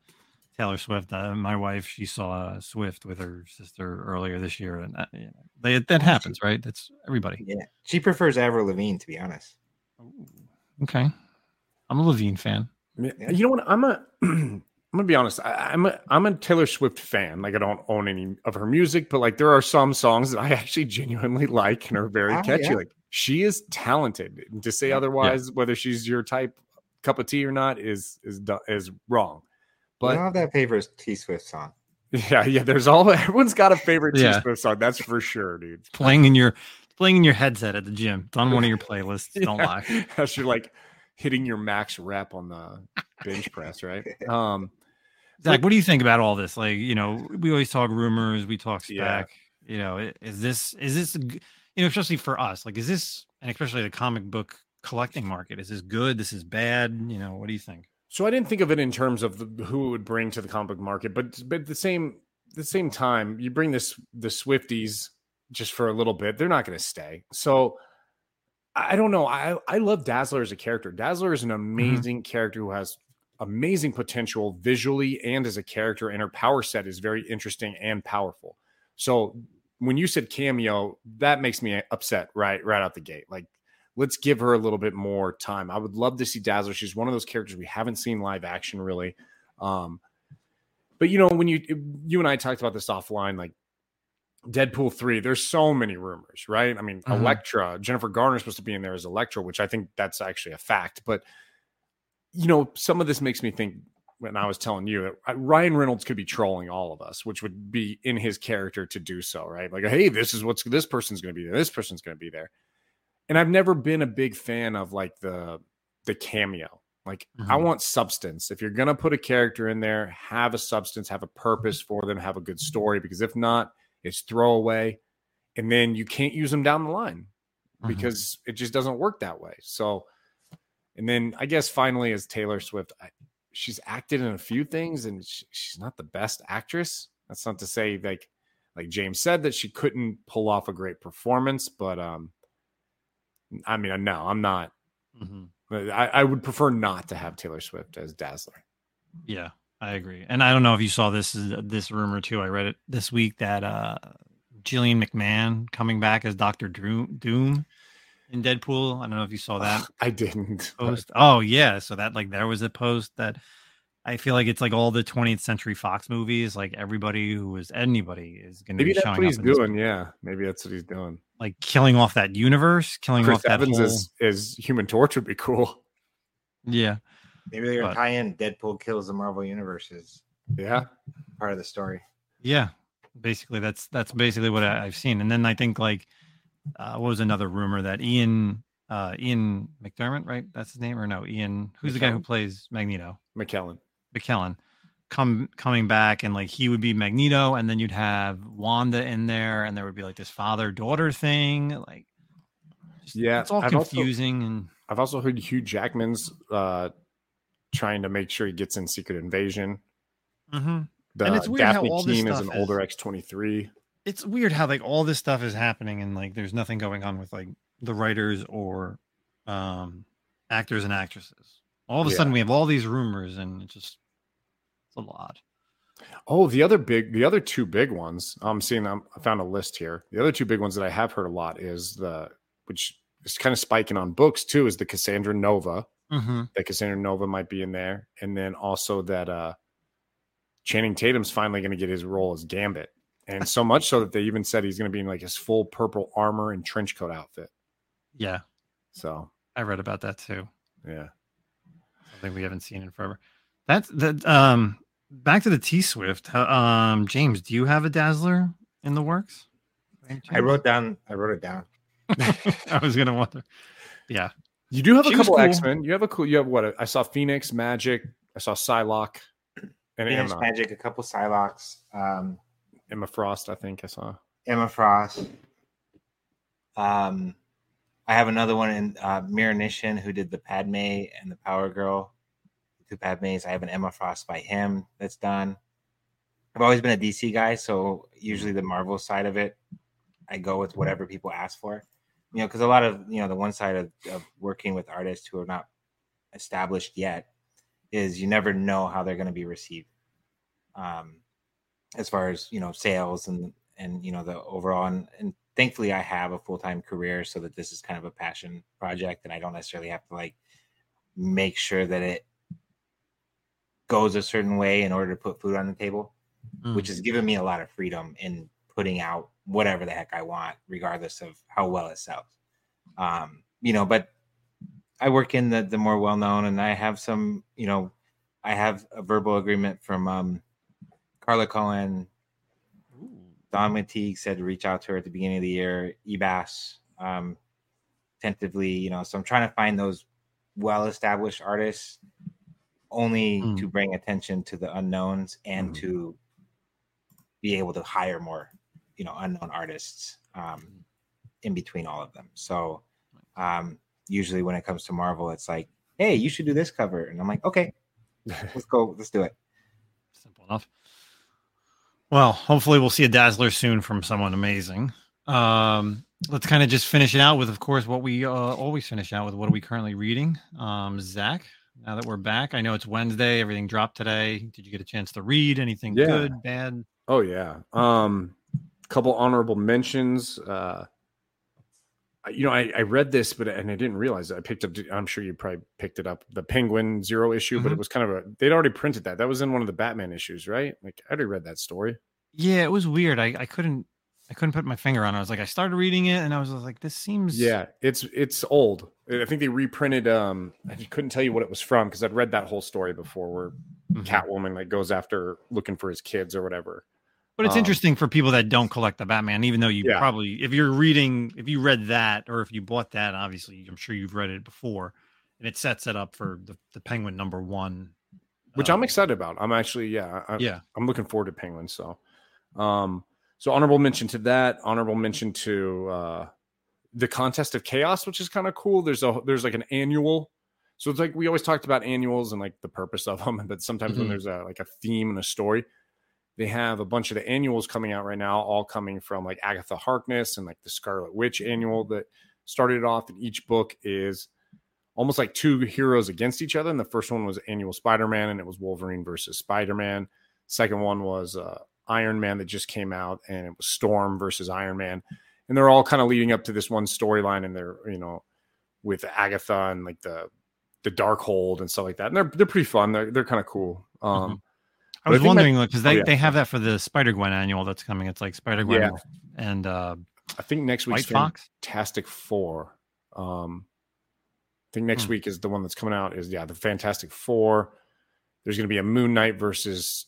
Speaker 1: Taylor Swift. Uh, my wife, she saw Swift with her sister earlier this year, and uh, you know, they, that happens, right? That's everybody.
Speaker 4: Yeah, she prefers Avril Lavigne, to be honest.
Speaker 1: Okay, I'm a Lavigne fan.
Speaker 3: Yeah, You know what? I'm a. I'm gonna be honest. I, I'm a I'm a Taylor Swift fan. Like I don't own any of her music, but like there are some songs that I actually genuinely like and are very
Speaker 4: Oh,
Speaker 3: catchy.
Speaker 4: yeah.
Speaker 3: Like she is talented. To say
Speaker 4: Yeah.
Speaker 3: otherwise, whether she's your type cup of tea or not, is is is wrong.
Speaker 4: But I have that favorite T Swift song.
Speaker 3: yeah, yeah. There's all everyone's got a favorite
Speaker 1: Yeah.
Speaker 3: T Swift song. That's for sure, dude.
Speaker 1: Playing in your playing in your headset at the gym. It's on one of your playlists. Don't lie.
Speaker 3: As you're like hitting your max rep on the bench press, right? Um,
Speaker 1: Zach, what do you think about all this? Like, you know, we always talk rumors, we talk spec.
Speaker 3: Yeah.
Speaker 1: You know, is this is this you know, especially for us, like, is this and especially the comic book collecting market? Is this good? This is bad? You know, what do you think?
Speaker 3: So I didn't think of it in terms of the, who it would bring to the comic book market, but but at the same the same time, you bring this the Swifties just for a little bit, they're not going to stay. So I I don't know. I I love Dazzler as a character. Dazzler is an mm-hmm. amazing character who has amazing potential visually and as a character, and her power set is very interesting and powerful. So when you said cameo, that makes me upset right right out the gate. Like let's give her a little bit more time. I would love to see Dazzler. She's one of those characters we haven't seen live action really. Um, but you know, when you you and I talked about this offline, like Deadpool three, there's so many rumors, right? I mean,
Speaker 1: Mhm.
Speaker 3: Elektra, Jennifer Garner is supposed to be in there as Elektra, which I think that's actually a fact. But you know, some of this makes me think when I was telling you that uh, Ryan Reynolds could be trolling all of us, which would be in his character to do so, right? Like, hey, this is what's this person's going to be there, this person's going to be there. And I've never been a big fan of like the the cameo. Like, I
Speaker 1: Mhm.
Speaker 3: want substance. If you're going to put a character in there, have a substance, have a purpose for them, have a good story. Because if not, it's throwaway, and then you can't use them down the line
Speaker 1: Mhm.
Speaker 3: because it just doesn't work that way. So, and then I guess finally, as Taylor Swift, I, she's acted in a few things, and sh she's not the best actress. That's not to say like like James said that she couldn't pull off a great performance, but um, I mean, no, I'm not.
Speaker 1: Mhm.
Speaker 3: I, I would prefer not to have Taylor Swift as Dazzler.
Speaker 1: Yeah, I agree. And I don't know if you saw this this rumor too. I read it this week that uh Julian McMahon coming back as Doctor Doom in Deadpool. I don't know if you saw that
Speaker 3: I didn't. but-
Speaker 1: Oh yeah, so that like there was a post that I feel like it's like all the 20th Century Fox movies. Like everybody who is anybody is going to be showing
Speaker 3: what
Speaker 1: up
Speaker 3: he's
Speaker 1: in this-
Speaker 3: doing. Yeah, maybe that's what he's doing.
Speaker 1: like killing off that universe, killing
Speaker 3: Chris
Speaker 1: off that
Speaker 3: Evans
Speaker 1: whole.
Speaker 3: as, as Human Torch would be cool.
Speaker 1: Yeah,
Speaker 4: Maybe they're
Speaker 1: But-
Speaker 4: gonna tie in Deadpool kills the Marvel universe is
Speaker 3: Yeah.
Speaker 4: part of the story.
Speaker 1: yeah. Basically, that's that's basically what I, I've seen. And then I think like uh, what was another rumor that Ian uh, Ian McDermott, right? That's his name, or no? Ian, who's the guy who plays Magneto?
Speaker 3: McKellen.
Speaker 1: McKellen come coming back and like he would be Magneto and then you'd have Wanda in there and there would be like this father daughter thing like just-
Speaker 3: Yeah,
Speaker 1: it's all
Speaker 3: I've also-
Speaker 1: confusing and
Speaker 3: I've also heard Hugh Jackman's uh, trying to make sure he gets in Secret Invasion.
Speaker 1: Mhm.
Speaker 3: The
Speaker 1: And it's weird how
Speaker 3: Dafne
Speaker 1: all this
Speaker 3: Keen is
Speaker 1: stuff
Speaker 3: an
Speaker 1: is-
Speaker 3: older X twenty three.
Speaker 1: It's weird how like all this stuff is happening and like there's nothing going on with like the writers or um actors and actresses all of a
Speaker 3: Yeah.
Speaker 1: sudden we have all these rumors and it just it's a lot
Speaker 3: Oh, the other big, the other two big ones. I'm seeing. I'm, I found a list here. The other two big ones that I have heard a lot is the, which is kind of spiking on books too, is the Cassandra Nova.
Speaker 1: mm-hmm.
Speaker 3: That Cassandra Nova might be in there, and then also that uh Channing Tatum's finally going to get his role as Gambit, and so much so that they even said he's going to be in like his full purple armor and trench coat outfit.
Speaker 1: yeah
Speaker 3: So
Speaker 1: i read about that too
Speaker 3: yeah,
Speaker 1: something we haven't seen in forever that's that um back to the t swift um james do you have a dazzler in the works by
Speaker 4: I wrote down. I wrote it down.
Speaker 1: i was gonna wonder yeah
Speaker 3: you do have a
Speaker 1: She was
Speaker 3: couple
Speaker 1: cool.
Speaker 3: X Men. You have a cool. You have what? I saw Phoenix, Magic. I saw Psylocke, and
Speaker 4: Phoenix
Speaker 3: Emma.
Speaker 4: Magic, a couple Psylocks, um,
Speaker 3: Emma Frost. I think I saw.
Speaker 4: Emma Frost. Um, I have another one in uh, Mira Nishin who did the Padme and the Power Girl, two Padmes. I have an Emma Frost by him that's done. I've always been a DC guy, so usually the Marvel side of it, I go with whatever people ask for. You know, because a lot of you know the one side of, of working with artists who are not established yet is you never know how they're going to be received. Um, as far as you know sales and and you know the overall and, and thankfully i have a full-time career so that this is kind of a passion project and i don't necessarily have to like make sure that it goes a certain way in order to put food on the table
Speaker 1: Mm.
Speaker 4: which has given me a lot of freedom in putting out whatever the heck i want regardless of how well it sells um you know but i work in the the more well-known and i have some you know i have a verbal agreement from um carla cohen Don McTeague said to reach out to her at the beginning of the year. Ebas, um, tentatively, you know. So I'm trying to find those well-established artists, only
Speaker 1: Mm.
Speaker 4: to bring attention to the unknowns and
Speaker 3: Mm.
Speaker 4: to be able to hire more, you know, unknown artists um, in between all of them. So um, usually when it comes to Marvel, it's like, hey, you should do this cover, and I'm like, okay, let's go, let's do it.
Speaker 1: Simple enough. Well, hopefully we'll see a dazzler soon from someone amazing. Um, let's kind of just finish it out with, of course, what we uh, always finish out with. What are we currently reading? Um, Zach, now that we're back, I know it's Wednesday. Everything dropped today. Did you get a chance to read anything
Speaker 3: Yeah.
Speaker 1: good, bad?
Speaker 3: Oh yeah. Um, couple honorable mentions. Uh, you know, I, I read this, but and I didn't realize it. I picked up. I'm sure you probably picked it up. The Penguin Zero issue, but
Speaker 1: Mhm.
Speaker 3: it was kind of a. They'd already printed that. That was in one of the Batman issues, right? Like I already read that story.
Speaker 1: Yeah, it was weird. I, I couldn't I couldn't put my finger on it. I was like, I started reading it and I was like, this seems
Speaker 3: Yeah, it's it's old. I think they reprinted. Um, I couldn't tell you what it was from because I'd read that whole story before, where
Speaker 1: Mhm.
Speaker 3: Catwoman like goes after looking for his kids or whatever.
Speaker 1: But it's
Speaker 3: Um,
Speaker 1: interesting for people that don't collect the Batman, even though you
Speaker 3: Yeah.
Speaker 1: probably, if you're reading, if you read that, or if you bought that, obviously, I'm sure you've read it before, and it sets it up for the, the Penguin number one,
Speaker 3: which
Speaker 1: uh,
Speaker 3: I'm excited about. I'm actually, yeah, I,
Speaker 1: Yeah,
Speaker 3: I'm looking forward to Penguin. So, um, so honorable mention to that. Honorable mention to uh, the contest of chaos, which is kind of cool. There's a there's like an annual. So it's like we always talked about annuals and like the purpose of them, but sometimes when
Speaker 1: Mhm.
Speaker 3: there's a like a theme and a story, they have a bunch of the annuals coming out right now, all coming from like Agatha Harkness and like the Scarlet Witch annual that started off. And each book is almost like two heroes against each other. And the first one was Annual Spider Man, and it was Wolverine versus Spider Man. Second one was uh, Iron Man that just came out, and it was Storm versus Iron Man. And they're all kind of leading up to this one storyline, and they're you know with Agatha and like the the Darkhold and stuff like that. And they're they're pretty fun. They're they're kind of cool. Um, But I
Speaker 1: was
Speaker 3: my-
Speaker 1: wondering because they,
Speaker 3: oh, yeah.
Speaker 1: they have that for the Spider Gwen annual that's coming. It's like Spider Gwen
Speaker 3: Yeah.
Speaker 1: and uh,
Speaker 3: I think next week's
Speaker 1: White Fox.
Speaker 3: Fantastic Four. Um, I think next
Speaker 1: Hmm.
Speaker 3: week is the one that's coming out. Is yeah, the Fantastic Four. There's going to be a Moon Knight versus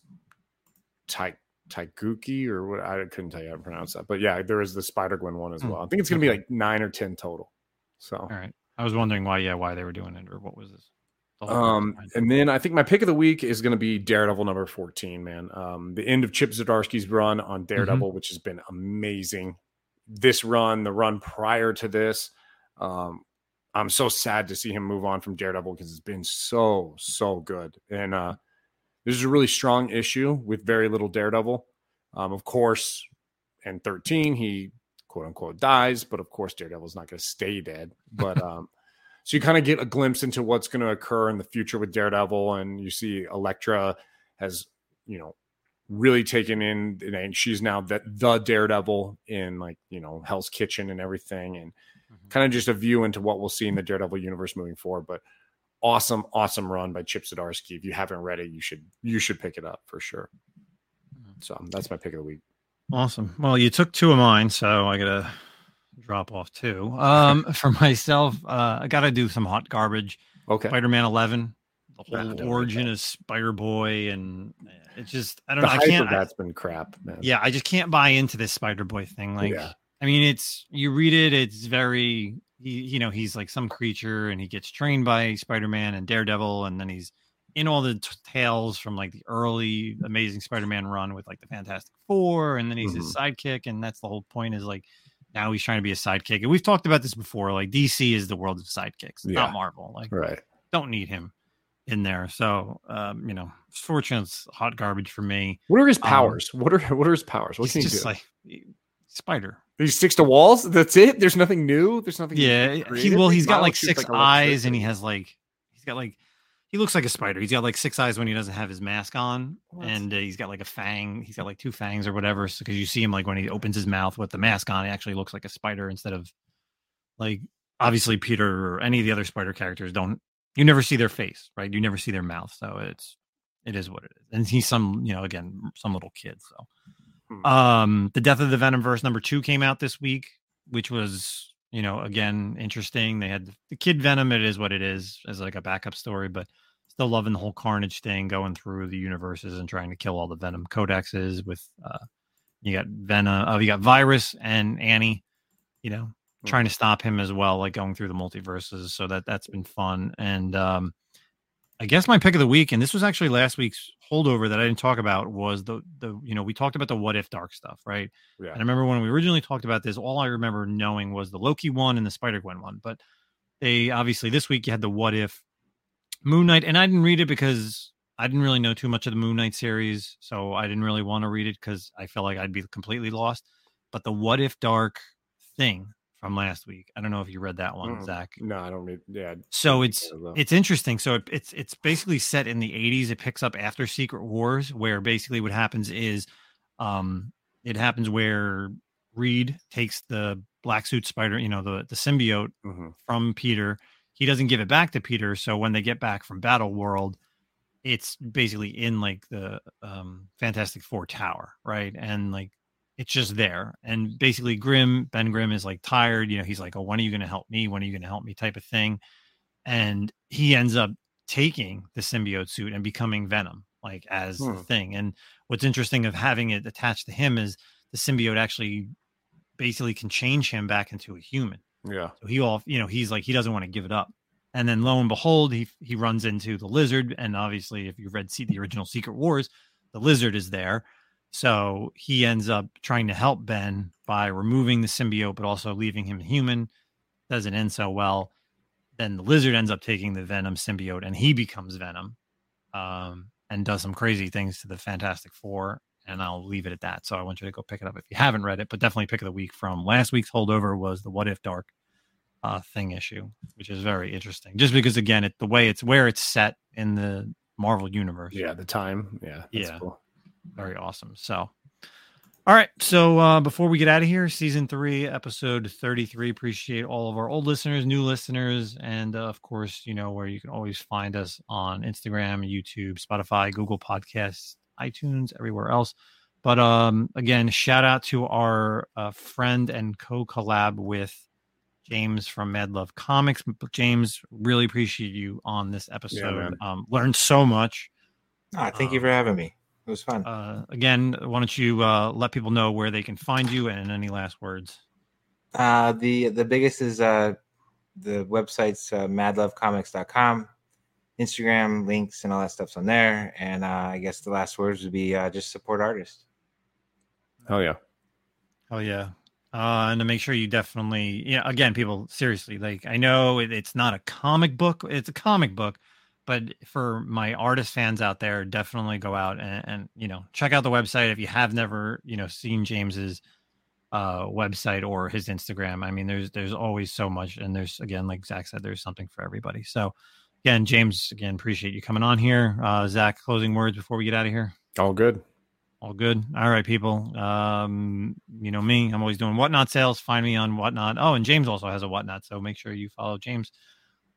Speaker 3: Ty- Taiguchi or what I couldn't tell you how to pronounce that. But yeah, there is the Spider Gwen one as
Speaker 1: Hmm,
Speaker 3: well. I think it's gonna be like nine or ten total. So
Speaker 1: All right. I was wondering why, yeah, why they were doing it or what was this? Whole
Speaker 3: Um,
Speaker 1: purpose behind it.
Speaker 3: and then I think my pick of the week is going to be Daredevil number 14, man. Um, the end of Chip Zdarsky's run on
Speaker 1: Mm-hmm.
Speaker 3: Daredevil, which has been amazing. This run, the run prior to this, um, I'm so sad to see him move on from Daredevil because it's been so, so good. And uh, this is a really strong issue with very little Daredevil. Um, of course, in 13, he quote unquote dies, but of course, Daredevil's not going to stay dead. But um, so you kind of get a glimpse into what's going to occur in the future with Daredevil, and you see Elektra has, you know, really taken in, and she's now the, the Daredevil in like you know Hell's Kitchen and everything, and
Speaker 1: Mhm.
Speaker 3: kind of just a view into what we'll see in the Daredevil universe moving forward. But awesome, awesome run by Chip Zdarsky. If you haven't read it, you should you should pick it up for sure. So that's my pick of the week.
Speaker 1: Awesome. Well, you took two of mine, so I gotta drop off too. Um, for myself, uh, I gotta do some hot garbage.
Speaker 3: Okay,
Speaker 1: Spider-Man 11, the whole origin of Spider Boy, and it's just I don't
Speaker 3: the
Speaker 1: know. I can't.
Speaker 3: of
Speaker 1: I-
Speaker 3: that's been crap, man.
Speaker 1: yeah, I just can't buy into this Spider Boy thing. Like,
Speaker 3: Yeah.
Speaker 1: I mean, it's you read it, it's very, he, you know, he's like some creature, and he gets trained by Spider Man and Daredevil, and then he's in all the t- tales from like the early Amazing Spider Man run with like the Fantastic Four, and then he's his sidekick, and that's the whole point is like now he's trying to be a sidekick, and we've talked about this before. Like DC is the world of sidekicks,
Speaker 3: Yeah.
Speaker 1: not Marvel. Like,
Speaker 3: right.
Speaker 1: don't need him in there. So, um, you know, fortune's hot garbage for me.
Speaker 3: What are his
Speaker 1: Um,
Speaker 3: powers? what are what are his powers? What can he do?
Speaker 1: like spider.
Speaker 3: he sticks to walls. That's it. There's nothing new. There's nothing.
Speaker 1: Yeah, he well, he's got like six
Speaker 3: like,
Speaker 1: eyes, and he has like he's got like he looks like a spider. He's got like six eyes when he doesn't have his mask on,
Speaker 3: What?
Speaker 1: and uh, he's got like a fang. He's got like two fangs or whatever. So because you see him like when he opens his mouth with the mask on, it actually looks like a spider instead of like obviously Peter or any of the other spider characters don't. You never see their face, right? You never see their mouth, so it's it is what it is. And he's some you know again some little kid. So
Speaker 3: Hmm.
Speaker 1: um the death of the venom verse number two came out this week which was you know again interesting they had the kid venom it is what it is as like a backup story but still loving the whole carnage thing going through the universes and trying to kill all the venom codexes with uh you got venom oh you got virus and annie you know
Speaker 3: Hmm.
Speaker 1: trying to stop him as well like going through the multiverses so that that's been fun and um I guess my pick of the week, and this was actually last week's holdover that I didn't talk about, was the the you know we talked about the what if dark stuff, right?
Speaker 3: Yeah.
Speaker 1: And I remember when we originally talked about this, all I remember knowing was the Loki one and the Spider Gwen one. But they obviously this week you had the what if Moon Knight, and I didn't read it because I didn't really know too much of the Moon Knight series, so I didn't really want to read it because I felt like I'd be completely lost. But the what if dark thing from last week, I don't know if you read that one,
Speaker 3: Mm.
Speaker 1: Zack.
Speaker 3: No, I don't read. Yeah.
Speaker 1: So it's it's interesting. So it, it's it's basically set in the 80s. It picks up after Secret Wars, where basically what happens is, um, it happens where Reed takes the black suit spider, you know, the the symbiote
Speaker 3: Mhm.
Speaker 1: from Peter. He doesn't give it back to Peter. So when they get back from Battle World, it's basically in like the um, Fantastic Four tower, right? And like it's just there. And basically, Grimm, Ben Grimm is like tired. You know, he's like, "Oh, when are you going to help me? When are you going to help me?" type of thing. And he ends up taking the symbiote suit and becoming Venom, like as the
Speaker 3: Hmm.
Speaker 1: thing. And what's interesting of having it attached to him is the symbiote actually basically can change him back into a human.
Speaker 3: Yeah.
Speaker 1: So he all, you know, he's like he doesn't want to give it up. And then lo and behold, he he runs into the lizard, and obviously, if you've read see the original Secret Wars, the lizard is there. So he ends up trying to help Ben by removing the symbiote, but also leaving him human. Doesn't end so well. Then the lizard ends up taking the Venom symbiote, and he becomes Venom, um, and does some crazy things to the Fantastic Four. And I'll leave it at that. So I want you to go pick it up if you haven't read it, but definitely pick of the week from last week's holdover was the What If Dark uh, thing issue, which is very interesting. Just because again, it the way it's where it's set in the Marvel universe,
Speaker 3: Yeah. The time. Yeah.
Speaker 1: Yeah.
Speaker 3: Cool.
Speaker 1: very awesome. So, all right. So uh, before we get out of here, season three, episode thirty-three. Appreciate all of our old listeners, new listeners, and uh, of course, you know where you can always find us on Instagram, YouTube, Spotify, Google Podcasts, iTunes, everywhere else. But um, again, shout out to our uh, friend and co-collab with James from Mad Love Comics. James, really appreciate you on this episode.
Speaker 3: man.
Speaker 1: um, learned so much.
Speaker 4: Ah, thank you
Speaker 1: Um,
Speaker 4: for having me. It was fun.
Speaker 1: Uh, again, why don't you uh, let people know where they can find you and any last words?
Speaker 4: Uh, the the biggest is uh, the website's uh, madlovecomics.com. Instagram links and all that stuff's on there. And uh, I guess the last words would be uh, just support artists.
Speaker 3: Oh yeah.
Speaker 1: Oh yeah. Uh, and to make sure you definitely, yeah, again, people seriously, like I know it, it's not a comic book, it's a comic book, but for my artist fans out there, definitely go out and, and you know check out the website if you have never you know seen James's uh, website or his Instagram. I mean, there's there's always so much, and there's again, like Zack said, there's something for everybody. So again, James, again, appreciate you coming on here. Uh, Zack, closing words before we get out of here.
Speaker 3: All good.
Speaker 1: All good. All right, people. Um, you know me. I'm always doing whatnot sales. Find me on whatnot. Oh, and James also has a whatnot, so make sure you follow James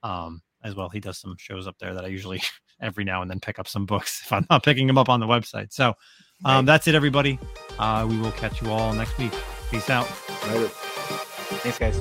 Speaker 1: um, as well. He does some shows up there that I usually every now and then pick up some books if I'm not picking them up on the website. So um, that's it, everybody. Uh, we will catch you all next week. Peace out.
Speaker 3: Later.
Speaker 4: Thanks, guys.